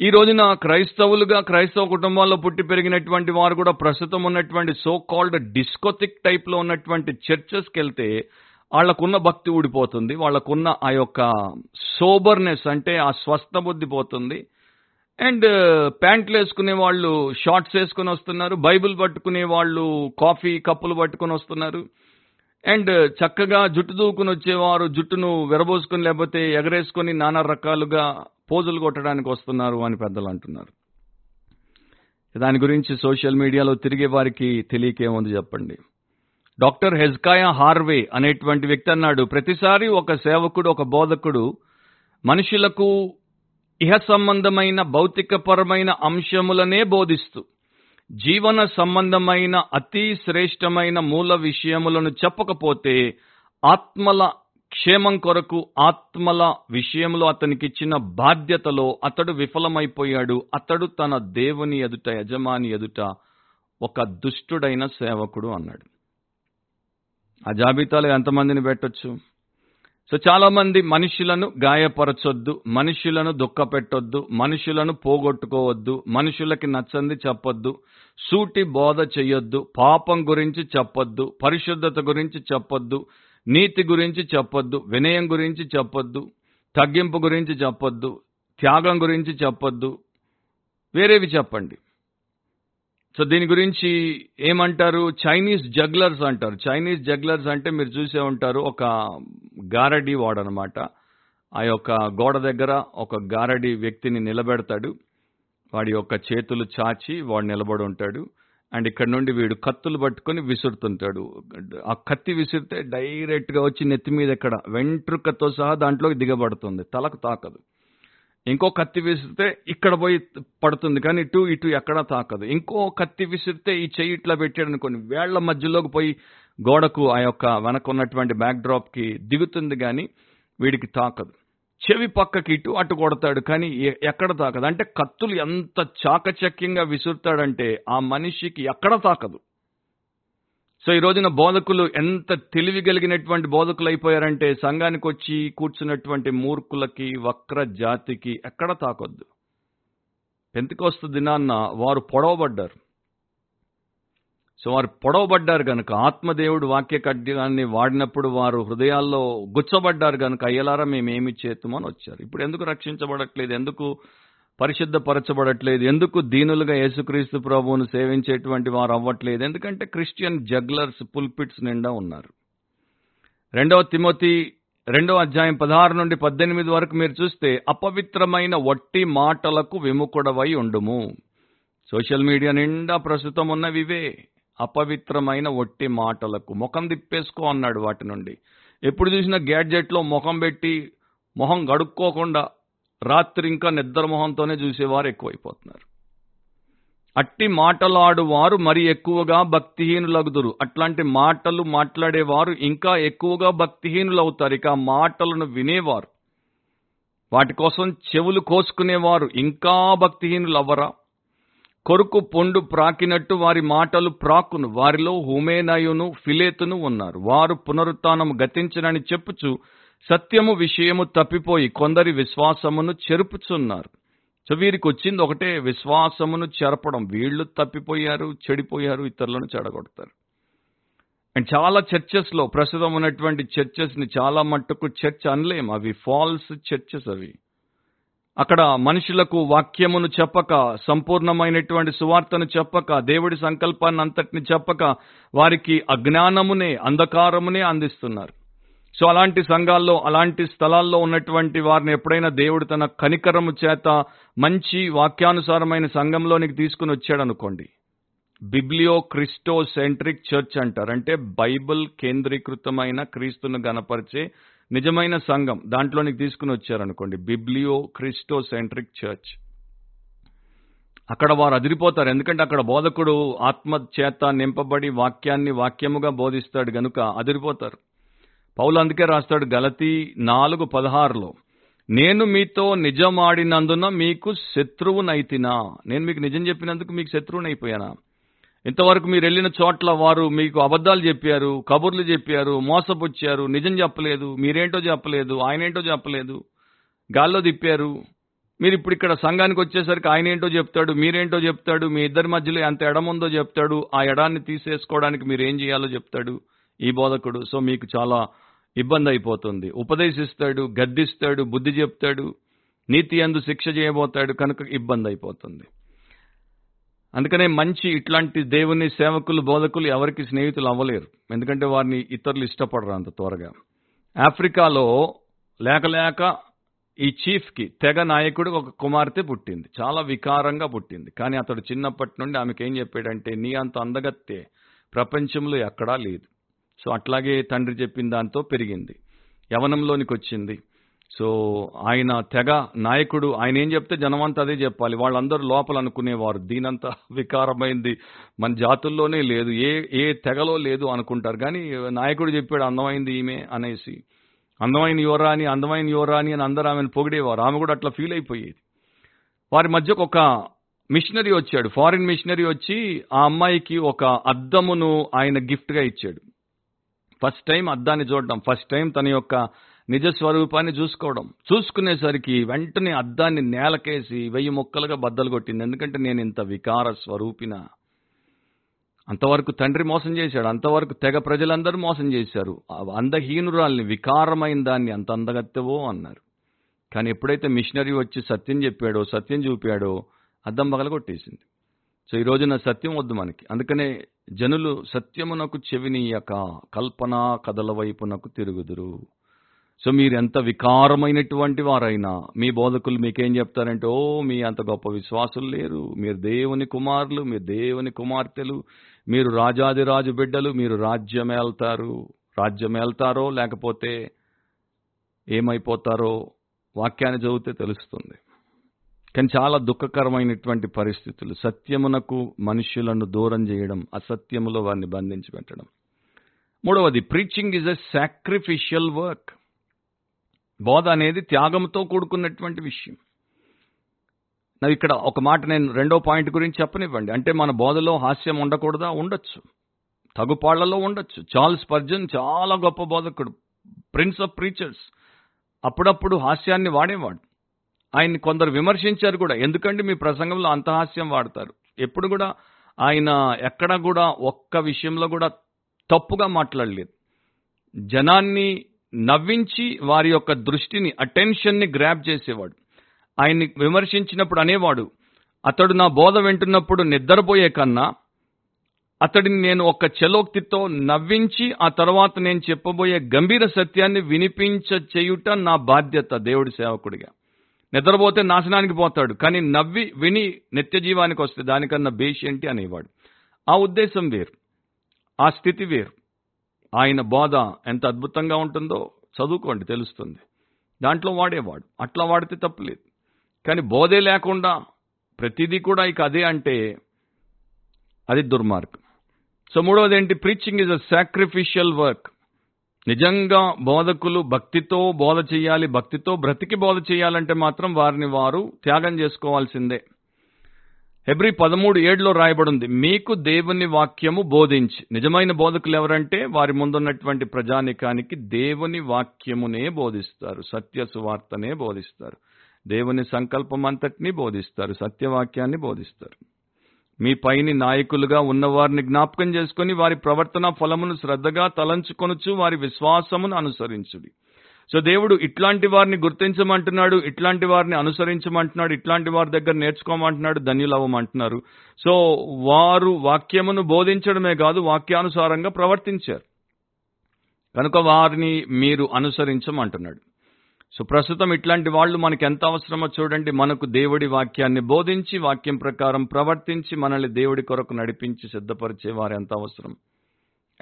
ఈ రోజున క్రైస్తవులుగా క్రైస్తవ కుటుంబాల్లో పుట్టి పెరిగినటువంటి వారు కూడా ప్రస్తుతం ఉన్నటువంటి సో కాల్డ్ డిస్కోతిక్ టైప్లో ఉన్నటువంటి చర్చెస్కి వెళ్తే వాళ్ళకున్న భక్తి ఊడిపోతుంది. వాళ్ళకున్న ఆ యొక్క సోబర్నెస్ అంటే ఆ స్వస్థ బుద్ధి పోతుంది. అండ్ ప్యాంట్లు వేసుకునే వాళ్ళు షార్ట్స్ వేసుకుని వస్తున్నారు బైబిల్ పట్టుకునే వాళ్ళు కాఫీ కప్పులు పట్టుకుని వస్తున్నారు. అండ్ చక్కగా జుట్టు దూకుని వచ్చేవారు జుట్టును విరబోసుకుని లేకపోతే ఎగరేసుకొని నానా రకాలుగా పోజులు కొట్టడానికి వస్తున్నారు అని పెద్దలు అంటున్నారు. దాని గురించి సోషల్ మీడియాలో తిరిగే వారికి తెలియకేముంది చెప్పండి. డాక్టర్ హెజ్కాయా హార్వే అనేటువంటి వ్యక్తి అన్నాడు ప్రతిసారి ఒక సేవకుడు ఒక బోధకుడు మనుషులకు ఇహ సంబంధమైన భౌతికపరమైన అంశములనే బోధిస్తూ జీవన సంబంధమైన అతి శ్రేష్టమైన మూల విషయములను చెప్పకపోతే ఆత్మల క్షేమం కొరకు ఆత్మల విషయంలో అతనికిచ్చిన బాధ్యతలో అతడు విఫలమైపోయాడు. అతడు తన దేవుని ఎదుట యజమాని ఎదుట ఒక దుష్టుడైన సేవకుడు అన్నాడు. ఆ జాబితాలో ఎంతమందిని పెట్టొచ్చు? సో చాలా మంది మనుషులను గాయపరచొద్దు మనుషులను దుఃఖపెట్టొద్దు మనుషులను పోగొట్టుకోవద్దు మనుషులకి నచ్చంది చెప్పొద్దు సూటి బోధ చెయ్యొద్దు పాపం గురించి చెప్పొద్దు పరిశుద్ధత గురించి చెప్పొద్దు నీతి గురించి చెప్పొద్దు వినయం గురించి చెప్పొద్దు తగ్గింపు గురించి చెప్పొద్దు త్యాగం గురించి చెప్పొద్దు వేరేవి చెప్పండి. సో దీని గురించి ఏమంటారు? చైనీస్ జగ్లర్స్ అంటారు. చైనీస్ జగ్లర్స్ అంటే మీరు చూసే ఉంటారు ఒక గారడీ వాడనమాట. ఆ యొక్క గోడ దగ్గర ఒక గారడి వ్యక్తిని నిలబెడతాడు. వాడి యొక్క చేతులు చాచి వాడు నిలబడి ఉంటాడు. అండ్ ఇక్కడ నుండి వీడు కత్తులు పట్టుకొని విసురుతుంటాడు. ఆ కత్తి విసిరితే డైరెక్ట్గా వచ్చి నెత్తి మీద ఇక్కడ వెంట్రుకతో సహా దాంట్లోకి దిగబడుతుంది. తలకు తాకదు. ఇంకో కత్తి విసిరితే ఇక్కడ పోయి పడుతుంది కానీ ఇటు ఇటు ఎక్కడా తాకదు. ఇంకో కత్తి విసిరితే ఈ చెయ్యి ఇట్లా పెట్టాడు అనుకోని వేళ్ళ మధ్యలోకి పోయి గోడకు ఆ యొక్క వెనకున్నటువంటి ఉన్నటువంటి కి దిగుతుంది కానీ వీడికి తాకదు. చెవి పక్కకి ఇటు అటు కొడతాడు కానీ ఎక్కడ తాకదు? అంటే కత్తులు ఎంత చాకచక్యంగా విసురుతాడంటే ఆ మనిషికి ఎక్కడ తాకదు? సో ఈ రోజున బోధకులు ఎంత తెలివి కలిగినటువంటి బోధకులు అయిపోయారంటే సంఘానికి వచ్చి కూర్చున్నటువంటి మూర్ఖులకి వక్ర జాతికి ఎక్కడ తాకొద్దు? పెంతకొస్తు దినాన్న వారు పొడవబడ్డారు. సో వారు పొడవబడ్డారు గనుక ఆత్మదేవుడు వాక్య ఖడ్గాన్ని వాడినప్పుడు వారు హృదయాల్లో గుచ్చబడ్డారు గనుక అయ్యలారా మేమేమి చేతుమో అని వచ్చారు. ఇప్పుడు ఎందుకు రక్షించబడట్లేదు? ఎందుకు పరిశుద్ధపరచబడట్లేదు? ఎందుకు దీనులుగా యేసుక్రీస్తు ప్రభువును సేవించేటువంటి వారు అవ్వట్లేదు? ఎందుకంటే క్రిస్టియన్ జగ్లర్స్ పుల్పిట్స్ నిండా ఉన్నారు. రెండవ తిమోతి రెండవ అధ్యాయం పదహారు నుండి పద్దెనిమిది వరకు మీరు చూస్తే అపవిత్రమైన వట్టి మాటలకు విముఖుడవై ఉండుము. సోషల్ మీడియా నిండా ప్రస్తుతం ఉన్నవి ఇవే అపవిత్రమైన ఒట్టి మాటలకు ముఖం తిప్పేసుకో అన్నాడు వాటి నుండి. ఎప్పుడు చూసినా గ్యాడ్జెట్లో ముఖం పెట్టి మొహం గడుక్కోకుండా రాత్రి ఇంకా నిద్ర మొహంతోనే చూసేవారు ఎక్కువైపోతున్నారు. అట్టి మాటలాడువారు మరి ఎక్కువగా భక్తిహీనులగుదురు. అట్లాంటి మాటలు మాట్లాడేవారు ఇంకా ఎక్కువగా భక్తిహీనులవుతారు. ఇక మాటలను వినేవారు. వాటి కోసం చెవులు కోసుకునేవారు. ఇంకా భక్తిహీనులు అవ్వరా కొరుకు పొండు ప్రాకినట్టు వారి మాటలు ప్రాకును. వారిలో హుమేనయును ఫిలేతును ఉన్నారు. వారు పునరుత్నము గతించనని చెప్పుచు సత్యము విషయము తప్పిపోయి కొందరి విశ్వాసమును చెరుపుచున్నారు. సో వీరికి వచ్చింది ఒకటే విశ్వాసమును చెరపడం. వీళ్ళు తప్పిపోయారు చెడిపోయారు ఇతరులను చెడగొడతారు. అండ్ చాలా చర్చెస్లో ప్రస్తుతం ఉన్నటువంటి చర్చెస్ని చాలా మట్టుకు చర్చ్ అనలేం. అవి ఫాల్స్ చర్చెస్ అవి. అక్కడ మనుషులకు వాక్యమును చెప్పక సంపూర్ణమైనటువంటి సువార్తను చెప్పక దేవుడి సంకల్పాన్ని అంతటిని చెప్పక వారికి అజ్ఞానమునే అంధకారమునే అందిస్తున్నారు. సో అలాంటి సంఘాల్లో అలాంటి స్థలాల్లో ఉన్నటువంటి వారిని ఎప్పుడైనా దేవుడు తన కనికరము చేత మంచి వాక్యానుసారమైన సంఘంలోనికి తీసుకుని వచ్చాడు అనుకోండి బిబ్లియో క్రిస్టో సెంట్రిక్ చర్చ్ అంటారు. అంటే బైబిల్ కేంద్రీకృతమైన క్రీస్తును గనపరిచే నిజమైన సంఘం దాంట్లోనికి తీసుకుని వచ్చారనుకోండి. Biblio christocentric church. అక్కడ వారు అదిరిపోతారు. ఎందుకంటే అక్కడ బోధకుడు ఆత్మ చేత నింపబడి వాక్యాన్ని వాక్యముగా బోధిస్తాడు గనుక అదిరిపోతారు. పౌలు అందుకే రాస్తాడు గలతి నాలుగు పదహారులో నేను మీతో నిజమాడినందున మీకు శత్రువునైతినా. నేను మీకు నిజం చెప్పినందుకు మీకు శత్రువునైపోయానా? ఇంతవరకు మీరు వెళ్ళిన చోట్ల వారు మీకు అబద్ధాలు చెప్పారు కబుర్లు చెప్పారు మోసపుచ్చారు నిజం చెప్పలేదు మీరేంటో చెప్పలేదు ఆయనేంటో చెప్పలేదు గాల్లో తిప్పారు. మీరు ఇప్పుడు ఇక్కడ సంఘానికి వచ్చేసరికి ఆయన ఏంటో చెప్తాడు మీరేంటో చెప్తాడు మీ ఇద్దరి మధ్యలో ఎంత ఎడముందో చెప్తాడు ఆ ఎడాన్ని తీసేసుకోవడానికి మీరు ఏం చేయాలో చెప్తాడు ఈ బోధకుడు. సో మీకు చాలా ఇబ్బంది అయిపోతుంది. ఉపదేశిస్తాడు గద్దిస్తాడు బుద్ధి చెప్తాడు నీతి అందు శిక్ష చేయబోతాడు కనుక ఇబ్బంది అయిపోతుంది. అందుకనే మంచి ఇట్లాంటి దేవుని సేవకులు బోధకులు ఎవరికి స్నేహితులు అవ్వలేరు. ఎందుకంటే వారిని ఇతరులు ఇష్టపడరు అంత త్వరగా. ఆఫ్రికాలో లేక లేక ఈ చీఫ్కి తెగ నాయకుడు ఒక కుమార్తె పుట్టింది. చాలా వికారంగా పుట్టింది. కానీ అతడు చిన్నప్పటి నుండి ఆమెకి ఏం చెప్పాడంటే నీ అంత అందగత్తే ప్రపంచంలో ఎక్కడా లేదు. సో అట్లాగే తండ్రి చెప్పిన దాంతో పెరిగింది. యవనంలోనికి వచ్చింది సో ఆయన తెగ నాయకుడు ఆయన ఏం చెప్తే జనమంతా అదే చెప్పాలి. వాళ్ళందరూ లోపల అనుకునేవారు. దీనంత (laughs) వికారమైంది. మన జాతుల్లోనే లేదు. ఏ ఏ తెగలో లేదు అనుకుంటారు. కానీ నాయకుడు చెప్పాడు అందమైంది ఈమె అనేసి. అందమైన యువరాని అందమైన యువరాని అని అందరూ ఆమెను పొగిడేవారు. ఆమె కూడా అట్లా ఫీల్ అయిపోయేది. వారి మధ్యకు ఒక మిషనరీ వచ్చాడు. ఫారిన్ మిషనరీ వచ్చి ఆ అమ్మాయికి ఒక అద్దమును ఆయన గిఫ్ట్గా ఇచ్చాడు. ఫస్ట్ టైం అద్దాన్ని చూడడం ఫస్ట్ టైం తన యొక్క నిజ స్వరూపాన్ని చూసుకోవడం. చూసుకునేసరికి వెంటనే అద్దాన్ని నేలకేసి వెయ్యి ముక్కలుగా బద్దలు కొట్టింది. ఎందుకంటే నేను ఇంత వికార స్వరూపిన. అంతవరకు తండ్రి మోసం చేశాడు. అంతవరకు తెగ ప్రజలందరూ మోసం చేశారు. అందహీనురాల్ని వికారమైన దాన్ని అంత అందగత్తెవో అన్నారు. కానీ ఎప్పుడైతే మిషనరీ వచ్చి సత్యం చెప్పాడో సత్యం చూపాడో అద్దం పగలగొట్టేసింది. సో ఈ రోజున సత్యం వద్దు మనకి. అందుకనే జనులు సత్యమునకు చెవినీయక కల్పన కథల వైపునకు తిరుగుదురు. సో మీరు ఎంత వికారమైనటువంటి వారైనా మీ బోధకులు మీకేం చెప్తారంటే ఓ మీ అంత గొప్ప విశ్వాసులు లేరు. మీరు దేవుని కుమారులు మీరు దేవుని కుమార్తెలు. మీరు రాజాదిరాజు బిడ్డలు. మీరు రాజ్యమేళ్తారు రాజ్యమేళ్తారో లేకపోతే ఏమైపోతారో వాక్యాన్ని చదివితే తెలుస్తుంది. కానీ చాలా దుఃఖకరమైనటువంటి పరిస్థితులు. సత్యమునకు మనుషులను దూరం చేయడం అసత్యములో వారిని బంధించి పెట్టడం. మూడవది preaching is a sacrificial work బోధ అనేది త్యాగంతో కూడుకున్నటువంటి విషయం. నాకు ఇక్కడ ఒక మాట నేను రెండో పాయింట్ గురించి చెప్పనివ్వండి. అంటే మన బోధలో హాస్యం ఉండకూడదా? ఉండొచ్చు. తగుపాళ్ళలో ఉండొచ్చు. చార్ల్స్ పర్జన్ చాలా గొప్ప బోధకుడు. Prince of preachers. అప్పుడప్పుడు హాస్యాన్ని వాడేవాడు. ఆయన్ని కొందరు విమర్శించారు కూడా. ఎందుకంటే మీ ప్రసంగంలో అంత హాస్యం వాడతారు? ఎప్పుడు కూడా ఆయన ఎక్కడ కూడా ఒక్క విషయంలో కూడా తప్పుగా మాట్లాడలేదు. జనాన్ని నవ్వించి వారి యొక్క దృష్టిని అటెన్షన్ని గ్రాప్ చేసేవాడు. ఆయన్ని విమర్శించినప్పుడు అనేవాడు అతడు నా బోధ వింటున్నప్పుడు నిద్రపోయే కన్నా అతడిని నేను ఒక చలోక్తితో నవ్వించి ఆ తర్వాత నేను చెప్పబోయే గంభీర సత్యాన్ని వినిపించ చేయుట నా బాధ్యత దేవుడి సేవకుడిగా. నిద్రపోతే నాశనానికి పోతాడు కానీ నవ్వి విని నిత్య జీవానికి వస్తే దానికన్నా బేషి ఏంటి? అనేవాడు. ఆ ఉద్దేశం వేరు. ఆ స్థితి వేరు. ఆయన బోధ ఎంత అద్భుతంగా ఉంటుందో చదువుకోండి తెలుస్తుంది. దాంట్లో వాడేవాడు. అట్లా వాడితే తప్పులేదు. కానీ బోధే లేకుండా ప్రతిదీ కూడా ఇక అదే అంటే అది దుర్మార్గం. సో మూడవది ఏంటి preaching is a sacrificial work. నిజంగా బోధకులు భక్తితో బోధ చేయాలి భక్తితో బ్రతికి బోధ చేయాలంటే మాత్రం వారిని వారు త్యాగం చేసుకోవాల్సిందే. హెబ్రి పదమూడు ఏడులో రాయబడింది మీకు దేవుని వాక్యము బోధించి నిజమైన బోధకులు ఎవరంటే వారి ముందున్నటువంటి ప్రజానికానికి దేవుని వాక్యమునే బోధిస్తారు సత్య సువార్తనే బోధిస్తారు దేవుని సంకల్పం అంతటినీ బోధిస్తారు సత్యవాక్యాన్ని బోధిస్తారు. మీ పైని నాయకులుగా ఉన్నవారిని జ్ఞాపకం చేసుకుని వారి ప్రవర్తన ఫలమును శ్రద్ధగా తలంచుకొనుచు వారి విశ్వాసమును అనుసరించుడి. సో దేవుడు ఇట్లాంటి వారిని గుర్తించమంటున్నాడు ఇట్లాంటి వారిని అనుసరించమంటున్నాడు ఇట్లాంటి వారి దగ్గర నేర్చుకోమంటున్నాడు ధన్యులవ్వమంటున్నారు. సో వారు వాక్యమును బోధించడమే కాదు వాక్యానుసారంగా ప్రవర్తించారు. కనుక వారిని మీరు అనుసరించమంటున్నాడు. సో ప్రస్తుతం ఇట్లాంటి వాళ్ళు మనకి ఎంత అవసరమో చూడండి మనకు దేవుడి వాక్యాన్ని బోధించి వాక్యం ప్రకారం ప్రవర్తించి మనల్ని దేవుడి కొరకు నడిపించి సిద్ధపరిచే వారు ఎంత అవసరం.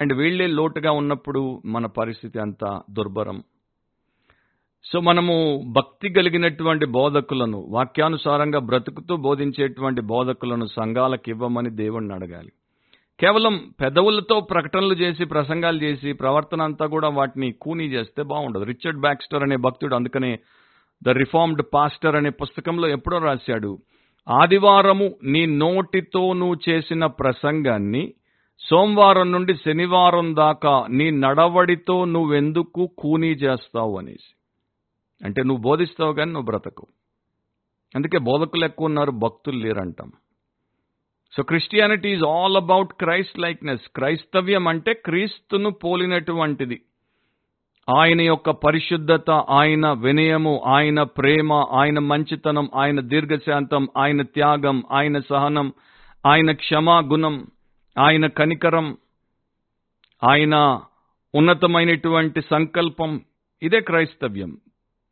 అండ్ వీళ్ళే లోటుగా ఉన్నప్పుడు మన పరిస్థితి అంత దుర్భరం. సో మనము భక్తి కలిగినటువంటి బోధకులను వాక్యానుసారంగా బ్రతుకుతూ బోధించేటువంటి బోధకులను సంఘాలకు ఇవ్వమని దేవుణ్ణి అడగాలి. కేవలం పెదవులతో ప్రకటనలు చేసి ప్రసంగాలు చేసి ప్రవర్తన అంతా కూడా వాటిని కూనీ చేస్తే బాగుండదు. రిచర్డ్ బ్యాక్స్టర్ అనే భక్తుడు అందుకనే ద రిఫార్మ్డ్ పాస్టర్ అనే పుస్తకంలో ఎప్పుడో రాశాడు ఆదివారము నీ నోటితో నువ్వు చేసిన ప్రసంగాన్ని సోమవారం నుండి శనివారం దాకా నీ నడవడితో నువ్వెందుకు కూనీ చేస్తావు అనేసి. అంటే నువ్వు బోధిస్తావు కానీ నువ్వు బ్రతకు అందుకే బోధకులు ఎక్కువ ఉన్నారు భక్తులు లేరంటాం. So Christianity is all about Christ likeness క్రైస్తవ్యం అంటే క్రీస్తును పోలినటువంటిది. ఆయన యొక్క పరిశుద్ధత ఆయన వినయము ఆయన ప్రేమ ఆయన మంచితనం ఆయన దీర్ఘశాంతం ఆయన త్యాగం ఆయన సహనం ఆయన క్షమా గుణం ఆయన కనికరం ఆయన ఉన్నతమైనటువంటి సంకల్పం. ఇదే క్రైస్తవ్యం.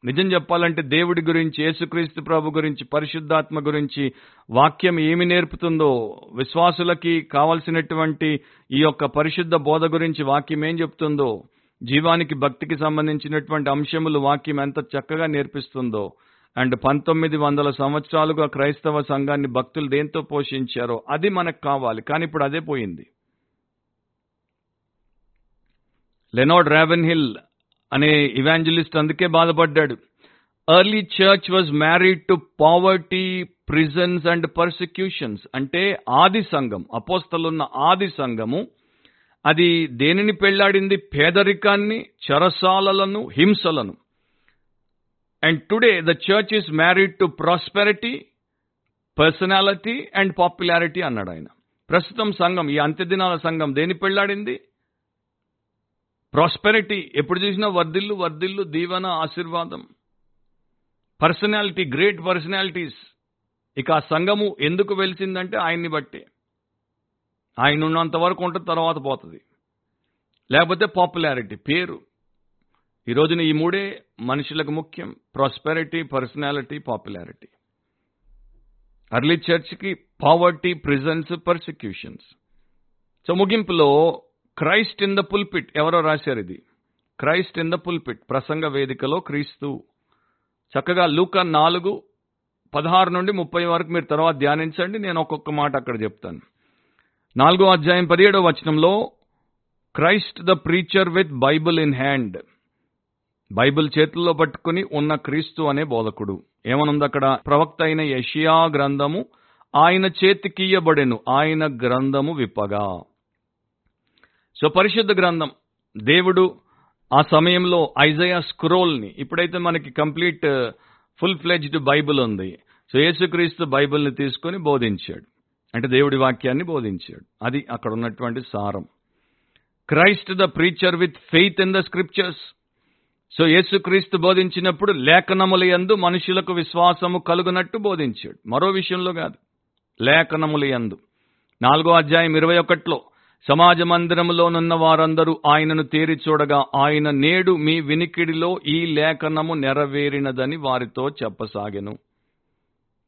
నిజం చెప్పాలంటే దేవుడి గురించి యేసుక్రీస్తు ప్రభు గురించి పరిశుద్ధాత్మ గురించి వాక్యం ఏమి నేర్పుతుందో విశ్వాసులకి కావలసినటువంటి ఈ యొక్క పరిశుద్ధ బోధ గురించి వాక్యం ఏం చెప్తుందో జీవానికి భక్తికి సంబంధించినటువంటి అంశములు వాక్యం ఎంత చక్కగా నేర్పిస్తుందో అండ్ పంతొమ్మిది వందల సంవత్సరాలుగా క్రైస్తవ సంఘాన్ని భక్తులు దేంతో పోషించారో అది మనకు కావాలి. కానీ ఇప్పుడు అదే పోయింది. లెనోడ్ రావెన్ హిల్ అనే ఇవాంజలిస్ట్ అందుకే బాధపడ్డాడు. Early church was married to poverty prisons and persecutions అంటే ఆది సంఘం అపోస్తలున్న ఆది సంఘము అది దేనిని పెళ్ళాడింది? పేదరికాన్ని చరసాలలను హింసలను. And today the church is married to prosperity personality and popularity అన్నాడు ఆయన ప్రస్తుతం సంఘం ఈ అంత్యదినాల సంఘం దేని పెళ్ళాడింది? ప్రాస్పెరిటీ ఎప్పుడు చూసినా వర్ధిల్లు వర్ధిల్లు దీవెన ఆశీర్వాదం. పర్సనాలిటీ గ్రేట్ పర్సనాలిటీస్ ఇక ఆ సంఘము ఎందుకు వెలిసిందంటే ఆయన్ని బట్టి. ఆయన ఉన్నంత వరకు ఉంటుంది తర్వాత పోతుంది. లేకపోతే పాపులారిటీ పేరు. ఈ రోజున ఈ మూడే మనుషులకు ముఖ్యం. ప్రాస్పెరిటీ పర్సనాలిటీ పాపులారిటీ అర్లీ చర్చ్కి పావర్టీ ప్రిజన్స్ పర్సిక్యూషన్స్ సో ముగింపులో క్రైస్ట్ ఇన్ ద పుల్పిట్. ఎవరో రాశారు ఇది. Christ in the pulpit. ప్రసంగ వేదికలో క్రీస్తు. చక్కగా లూక నాలుగు పదహారు నుండి ముప్పై వరకు మీరు తర్వాత ధ్యానించండి. నేను ఒక్కొక్క మాట అక్కడ చెప్తాను. నాలుగో అధ్యాయం పదిహేడో వచనంలో Christ the preacher with bible in hand. Bible చేతుల్లో పట్టుకుని ఉన్న క్రీస్తు అనే బోధకుడు. ఏమనుంది అక్కడ? ప్రవక్త అయిన యషియా గ్రంథము ఆయన చేతికియ్యబడెను. ఆయన గ్రంథము విప్పగా. సో పరిశుద్ధ గ్రంథం. దేవుడు ఆ సమయంలో ఐజయా స్క్రోల్ని ఇప్పుడైతే మనకి complete uh, full fledged Bible ఉంది. సో యేసుక్రీస్తు బైబిల్ని తీసుకొని బోధించాడు. అంటే దేవుడి వాక్యాన్ని బోధించాడు. అది అక్కడ ఉన్నటువంటి సారం. Christ the preacher with faith in the scriptures. So యేసుక్రీస్తు బోధించినప్పుడు లేఖనముల యందు మనుషులకు విశ్వాసము కలుగునట్టు బోధించాడు. మరో విషయంలో కాదు. లేఖనముల యందు. నాలుగో అధ్యాయం ఇరవై ఒకటిలో సమాజ మందిరములోనున్న వారందరూ ఆయనను తేరి చూడగా ఆయన నేడు మీ వినికిడిలో ఈ లేఖనము నెరవేరినదని వారితో చెప్పసాగెను.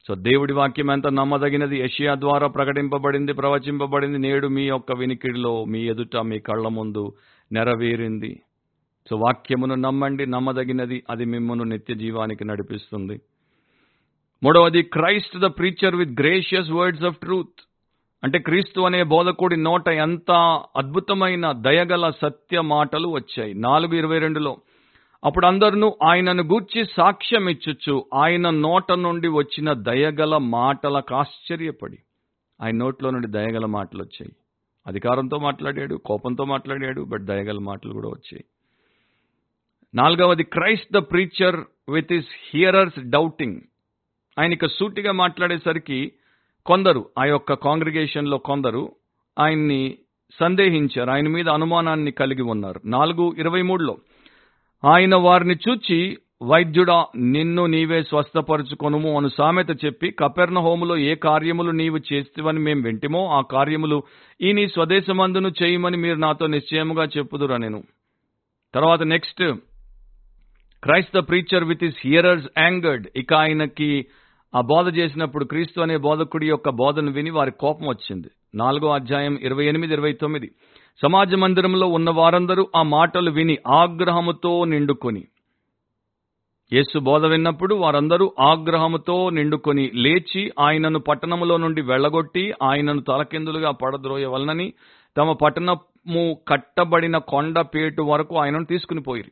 సో దేవుడి వాక్యం ఎంత నమ్మదగినది? ఏషియా ద్వారా ప్రకటింపబడింది ప్రవచింపబడింది నేడు మీ యొక్క వినికిడిలో మీ ఎదుట మీ కళ్ళ ముందు నెరవేరింది. సో వాక్యమును నమ్మండి నమ్మదగినది అది మిమ్మల్ని నిత్య జీవానికి నడిపిస్తుంది. మూడవది Christ the preacher with gracious words of truth. అంటే క్రీస్తు అనే బోధకుడి నోట ఎంత అద్భుతమైన దయగల సత్య మాటలు వచ్చాయి. నాలుగు ఇరవై రెండులో అప్పుడు అందరూ ఆయనను గూర్చి సాక్ష్యం ఇచ్చుచ్చు ఆయన నోట నుండి వచ్చిన దయగల మాటలకు ఆశ్చర్యపడి. ఆయన నోట్లో నుండి దయగల మాటలు వచ్చాయి. అధికారంతో మాట్లాడాడు కోపంతో మాట్లాడాడు బట్ దయగల మాటలు కూడా వచ్చాయి. నాలుగవది Christ the preacher with his hearers doubting. ఆయన ఇక సూటిగా మాట్లాడేసరికి కొందరు ఆ యొక్క కాంగ్రిగేషన్లో కొందరు ఆయన్ని సందేహించారు ఆయన మీద అనుమానాన్ని కలిగి ఉన్నారు. నాలుగు ఇరవై మూడులో ఆయన వారిని చూచి వైద్యుడా నిన్ను నీవే స్వస్థపరుచుకొనుము అను సామెత చెప్పి కపెర్ణ హోములో ఏ కార్యములు నీవు చేస్తేవని మేము వింటిమో ఆ కార్యములు ఈ నీ స్వదేశమందును చేయమని మీరు నాతో నిశ్చయముగా చెప్పుదురా నేను. తర్వాత next Christ preacher with his hearers angered ఇక ఆయనకి ఆ బోధ చేసినప్పుడు క్రీస్తు అనే బోధకుడి యొక్క బోధను విని వారి కోపం వచ్చింది. నాలుగో అధ్యాయం ఇరవై ఎనిమిది ఇరవై తొమ్మిది. సమాజ మందిరంలో ఉన్న వారందరూ ఆ మాటలు విని ఆగ్రహముతో నిండుకొని. యేసు బోధ విన్నప్పుడు వారందరూ ఆగ్రహముతో నిండుకొని లేచి ఆయనను పట్టణములో నుండి వెళ్ళగొట్టి ఆయనను తలకిందులుగా పడద్రోయవలనని తమ పట్టణము కట్టబడిన కొండ పేటు వరకు ఆయనను తీసుకుని పోయిరి.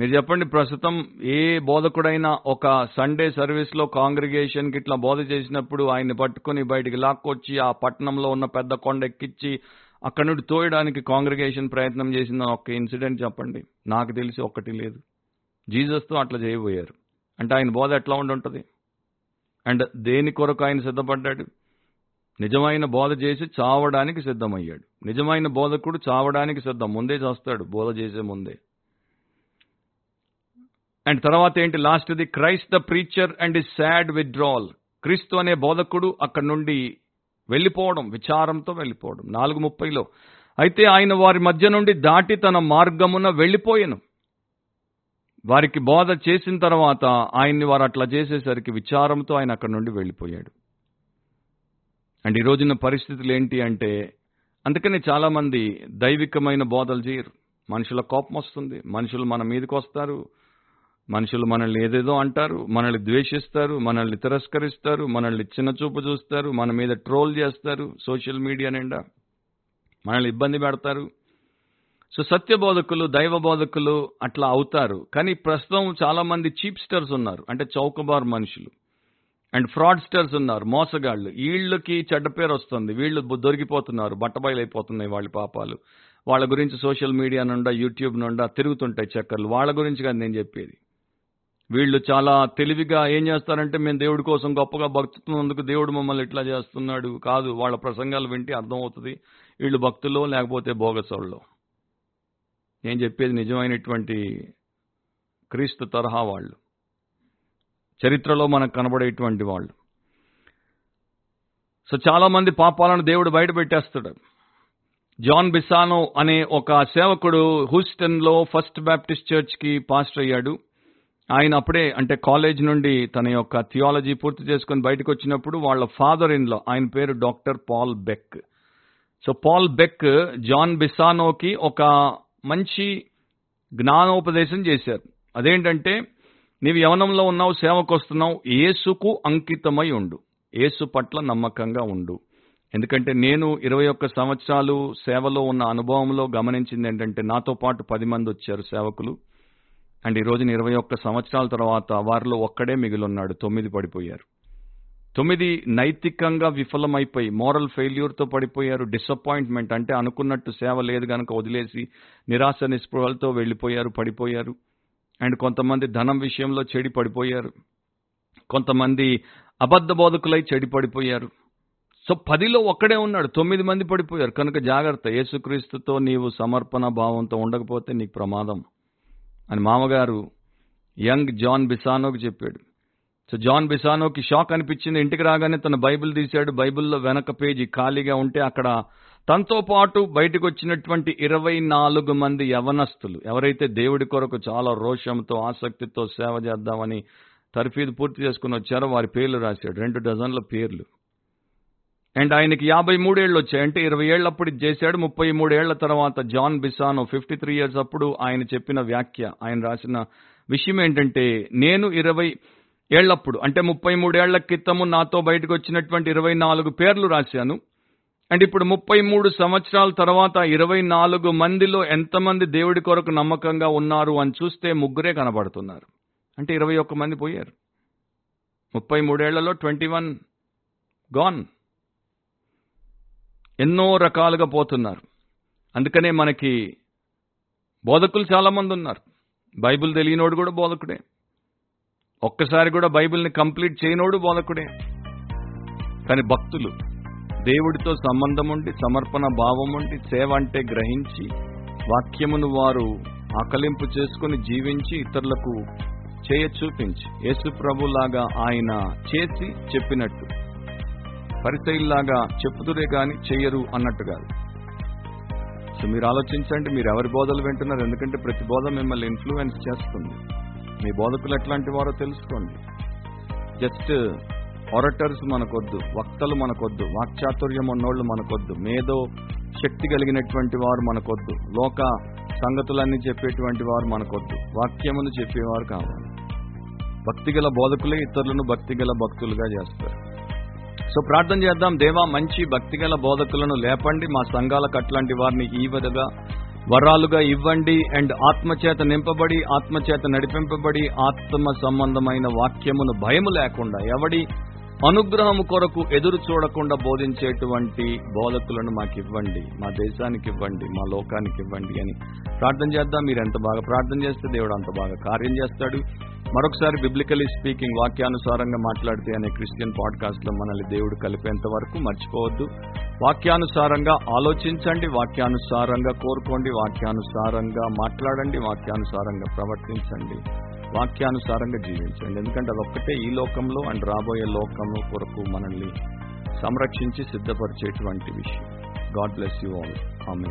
మీరు చెప్పండి ప్రస్తుతం ఏ బోధకుడైనా ఒక సండే సర్వీస్లో కాంగ్రిగేషన్కి ఇట్లా బోధ చేసినప్పుడు ఆయన్ని పట్టుకుని బయటికి లాక్కొచ్చి ఆ పట్టణంలో ఉన్న పెద్ద కొండ ఎక్కిచ్చి అక్కడి నుండి తోయడానికి కాంగ్రిగేషన్ ప్రయత్నం చేసిన ఒక ఇన్సిడెంట్ చెప్పండి. నాకు తెలిసి ఒక్కటి లేదు. జీసస్తో అట్లా చేయబోయారు. అంటే ఆయన బోధ ఎట్లా ఉండుంటది? అండ్ దేని కొరకు ఆయన సిద్ధపడ్డాడు? నిజమైన బోధ చేసి చావడానికి సిద్ధమయ్యాడు. నిజమైన బోధకుడు చావడానికి సిద్ధం. ముందే చేస్తాడు బోధ చేసే ముందే. అండ్ తర్వాత ఏంటి? Last the Christ the preacher and his sad withdrawal క్రీస్తు అనే బోధకుడు అక్కడి నుండి వెళ్ళిపోవడం విచారంతో వెళ్ళిపోవడం. నాలుగు ముప్పైలో. అయితే ఆయన వారి మధ్య నుండి దాటి తన మార్గమున వెళ్ళిపోయాను. వారికి బోధ చేసిన తర్వాత ఆయన్ని వారు అట్లా చేసేసరికి విచారంతో ఆయన అక్కడి నుండి వెళ్ళిపోయాడు. అండ్ ఈ రోజున పరిస్థితులు ఏంటి అంటే అందుకని చాలామంది దైవికమైన బోధలు చేయరు. మనుషుల కోపం వస్తుంది. మనుషులు మన మీదకి వస్తారు. మనుషులు మనల్ని ఏదేదో అంటారు మనల్ని ద్వేషిస్తారు మనల్ని తిరస్కరిస్తారు మనల్ని చిన్న చూపు చూస్తారు మన మీద ట్రోల్ చేస్తారు సోషల్ మీడియా నిండా. మనల్ని ఇబ్బంది పెడతారు. సో సత్య బోధకులు దైవ బోధకులు అట్లా అవుతారు. కానీ ప్రస్తుతం చాలా మంది చీప్స్టర్స్ ఉన్నారు అంటే చౌకబార్ మనుషులు. అండ్ ఫ్రాడ్స్టర్స్ ఉన్నారు మోసగాళ్ళు. వీళ్ళకి చెడ్డ పేరు వస్తుంది. వీళ్ళు దొరికిపోతున్నారు బట్టబయలైపోతున్నాయి వాళ్ళ పాపాలు. వాళ్ళ గురించి సోషల్ మీడియా నుండా యూట్యూబ్ నుండా తిరుగుతుంటాయి చక్కర్లు. వాళ్ళ గురించి కాదు నేను చెప్పేది. వీళ్ళు చాలా తెలివిగా ఏం చేస్తారంటే మేము దేవుడి కోసం గొప్పగా భక్తున్నందుకు దేవుడు మమ్మల్ని ఇట్లా చేస్తున్నాడు. కాదు వాళ్ళ ప్రసంగాలు వింటే అర్థమవుతుంది. వీళ్ళు భక్తులు లేకపోతే భోగసోళ్ళలో నేను చెప్పేది నిజమైనటువంటి క్రీస్తు తరహా వాళ్ళు. చరిత్రలో మనకు కనబడేటువంటి వాళ్ళు. సో చాలామంది పాపాలను దేవుడు బయట పెట్టేస్తాడు. జాన్ బిసానో అనే ఒక సేవకుడు హూస్టన్లో ఫస్ట్ బ్యాప్టిస్ట్ చర్చ్కి పాస్టర్ అయ్యాడు. ఆయన అప్పుడే అంటే కాలేజ్ నుండి తన యొక్క థియాలజీ పూర్తి చేసుకుని బయటకు వచ్చినప్పుడు వాళ్ళ ఫాదర్ ఇన్లో ఆయన పేరు doctor Paul Beck. So Paul Beck John బిసానోకి ఒక మంచి జ్ఞానోపదేశం చేశారు. అదేంటంటే నీవు యవనంలో ఉన్నావు సేవకు వస్తున్నావు ఏసుకు అంకితమై ఉండు. ఏసు పట్ల నమ్మకంగా ఉండు. ఎందుకంటే నేను ఇరవై ఒక్క సంవత్సరాలు సేవలో ఉన్న అనుభవంలో గమనించింది ఏంటంటే నాతో పాటు పది మంది వచ్చారు సేవకులు. అండ్ ఈ రోజున ఇరవై ఒక్క సంవత్సరాల తర్వాత వారిలో ఒక్కడే మిగిలిన్నాడు. తొమ్మిది పడిపోయారు. తొమ్మిది నైతికంగా విఫలమైపోయి మోరల్ ఫెయిల్యూర్తో పడిపోయారు. డిసప్పాయింట్మెంట్ అంటే అనుకున్నట్టు సేవ లేదు కనుక వదిలేసి నిరాశ నిస్పృహలతో వెళ్ళిపోయారు పడిపోయారు. అండ్ కొంతమంది ధనం విషయంలో చెడి పడిపోయారు. కొంతమంది అబద్ధ బోధకులై చెడి పడిపోయారు. సో పదిలో ఒక్కడే ఉన్నాడు. తొమ్మిది మంది పడిపోయారు. కనుక జాగ్రత్త. యేసుక్రీస్తుతో నీవు సమర్పణ భావంతో ఉండకపోతే నీకు ప్రమాదం. అని మామగారు యంగ్ జాన్ బిసానోకి చెప్పాడు. సో జాన్ బిసానోకి షాక్ అనిపించింది. ఇంటికి రాగానే తన బైబిల్ తీశాడు. బైబిల్లో వెనక పేజీ ఖాళీగా ఉంటే అక్కడ తనతో పాటు బయటకు వచ్చినటువంటి ఇరవై నాలుగు మంది యవనస్తులు. ఎవరైతే దేవుడి కొరకు చాలా రోషంతో ఆసక్తితో సేవ చేద్దామని తర్ఫీదు పూర్తి చేసుకుని వచ్చారో వారి పేర్లు రాశాడు. రెండు డజన్ల పేర్లు. అండ్ ఆయనకి యాభై మూడేళ్ళు వచ్చాయి. అంటే ఇరవై ఏళ్ళప్పుడు ఇది చేశాడు ముప్పై మూడేళ్ళ తర్వాత John Bisagno fifty three years అప్పుడు ఆయన చెప్పిన వ్యాఖ్య ఆయన రాసిన విషయం ఏంటంటే నేను ఇరవై ఏళ్ళప్పుడు అంటే ముప్పై మూడేళ్ళ క్రితము నాతో బయటకు వచ్చినటువంటి ఇరవై నాలుగు పేర్లు రాశాను. అండ్ ఇప్పుడు ముప్పై మూడు సంవత్సరాల తర్వాత ఇరవై నాలుగు మందిలో ఎంతమంది దేవుడి కొరకు నమ్మకంగా ఉన్నారు అని చూస్తే ముగ్గురే కనబడుతున్నారు. అంటే ఇరవై ఒక్క మంది పోయారు. ముప్పై మూడేళ్ళలో ట్వంటీ వన్ గాన్ ఎన్నో రకాలుగా పోతున్నారు. అందుకనే మనకి బోధకులు చాలామంది ఉన్నారు. బైబిల్ తెలియనోడు కూడా బోధకుడే. ఒక్కసారి కూడా బైబిల్ని కంప్లీట్ చేయనోడు బోధకుడే. కానీ భక్తులు దేవుడితో సంబంధం ఉండి సమర్పణ భావం ఉండి సేవ అంటే గ్రహించి వాక్యమును వారు ఆకలింపు చేసుకుని జీవించి ఇతరులకు చేయ చూపించి యేసు ప్రభులాగా ఆయన చేసి చెప్పినట్టు. పరిచయిల్లాగా చెప్పుదురే గాని చెయ్యరు అన్నట్టు కాదు. సో మీరు ఆలోచించండి మీరు ఎవరి బోధలు వింటున్నారు? ఎందుకంటే ప్రతి బోధ మిమ్మల్ని ఇన్ఫ్లుయెన్స్ చేస్తుంది. మీ బోధకులు ఎట్లాంటి వారో తెలుసుకోండి. జస్ట్ ఒరటర్స్ మనకొద్దు వక్తలు మనకొద్దు వాక్చాతుర్యం ఉన్నోళ్ళు మనకొద్దు మేధో శక్తి కలిగినటువంటి వారు మనకొద్దు లోక సంగతులన్నీ చెప్పేటువంటి వారు మనకొద్దు వాక్యమును చెప్పేవారు కావాలి. భక్తిగల బోధకులే ఇతరులను భక్తిగల భక్తులుగా చేస్తారు. సో ప్రార్థన చేద్దాం. దేవా మంచి భక్తిగల బోధకులను లేపండి. మా సంఘాలకు అట్లాంటి వారిని ఈ విధంగా వరాలుగా ఇవ్వండి. అండ్ ఆత్మచేత నింపబడి ఆత్మచేత నడిపింపబడి ఆత్మ సంబంధమైన వాక్యమును భయము లేకుండా ఎవడి అనుగ్రహము కొరకు ఎదురు చూడకుండా బోధించేటువంటి బోధకులను మాకు ఇవ్వండి మా దేశానికి ఇవ్వండి మా లోకానికి ఇవ్వండి అని ప్రార్థన చేద్దాం. మీరు ఎంత బాగా ప్రార్థన చేస్తే దేవుడు అంత బాగా కార్యం చేస్తాడు. మరొకసారి బిబ్లికలీ స్పీకింగ్ వాక్యానుసారంగా మాట్లాడితే అనే క్రిస్టియన్ పాడ్కాస్ట్లో మనల్ని దేవుడు కలిపేంత వరకు మర్చిపోవద్దు. వాక్యానుసారంగా ఆలోచించండి వాక్యానుసారంగా కోరుకోండి వాక్యానుసారంగా మాట్లాడండి వాక్యానుసారంగా ప్రవర్తించండి వాక్యానుసారంగా జీవించండి. ఎందుకంటే అదొక్కటే ఈ లోకంలో అండ్ రాబోయే లోకంలో కొరకు మనల్ని సంరక్షించి సిద్ధపరిచేటువంటి విషయం. గాడ్ బ్లెస్ యూ ఆల్ ఆమె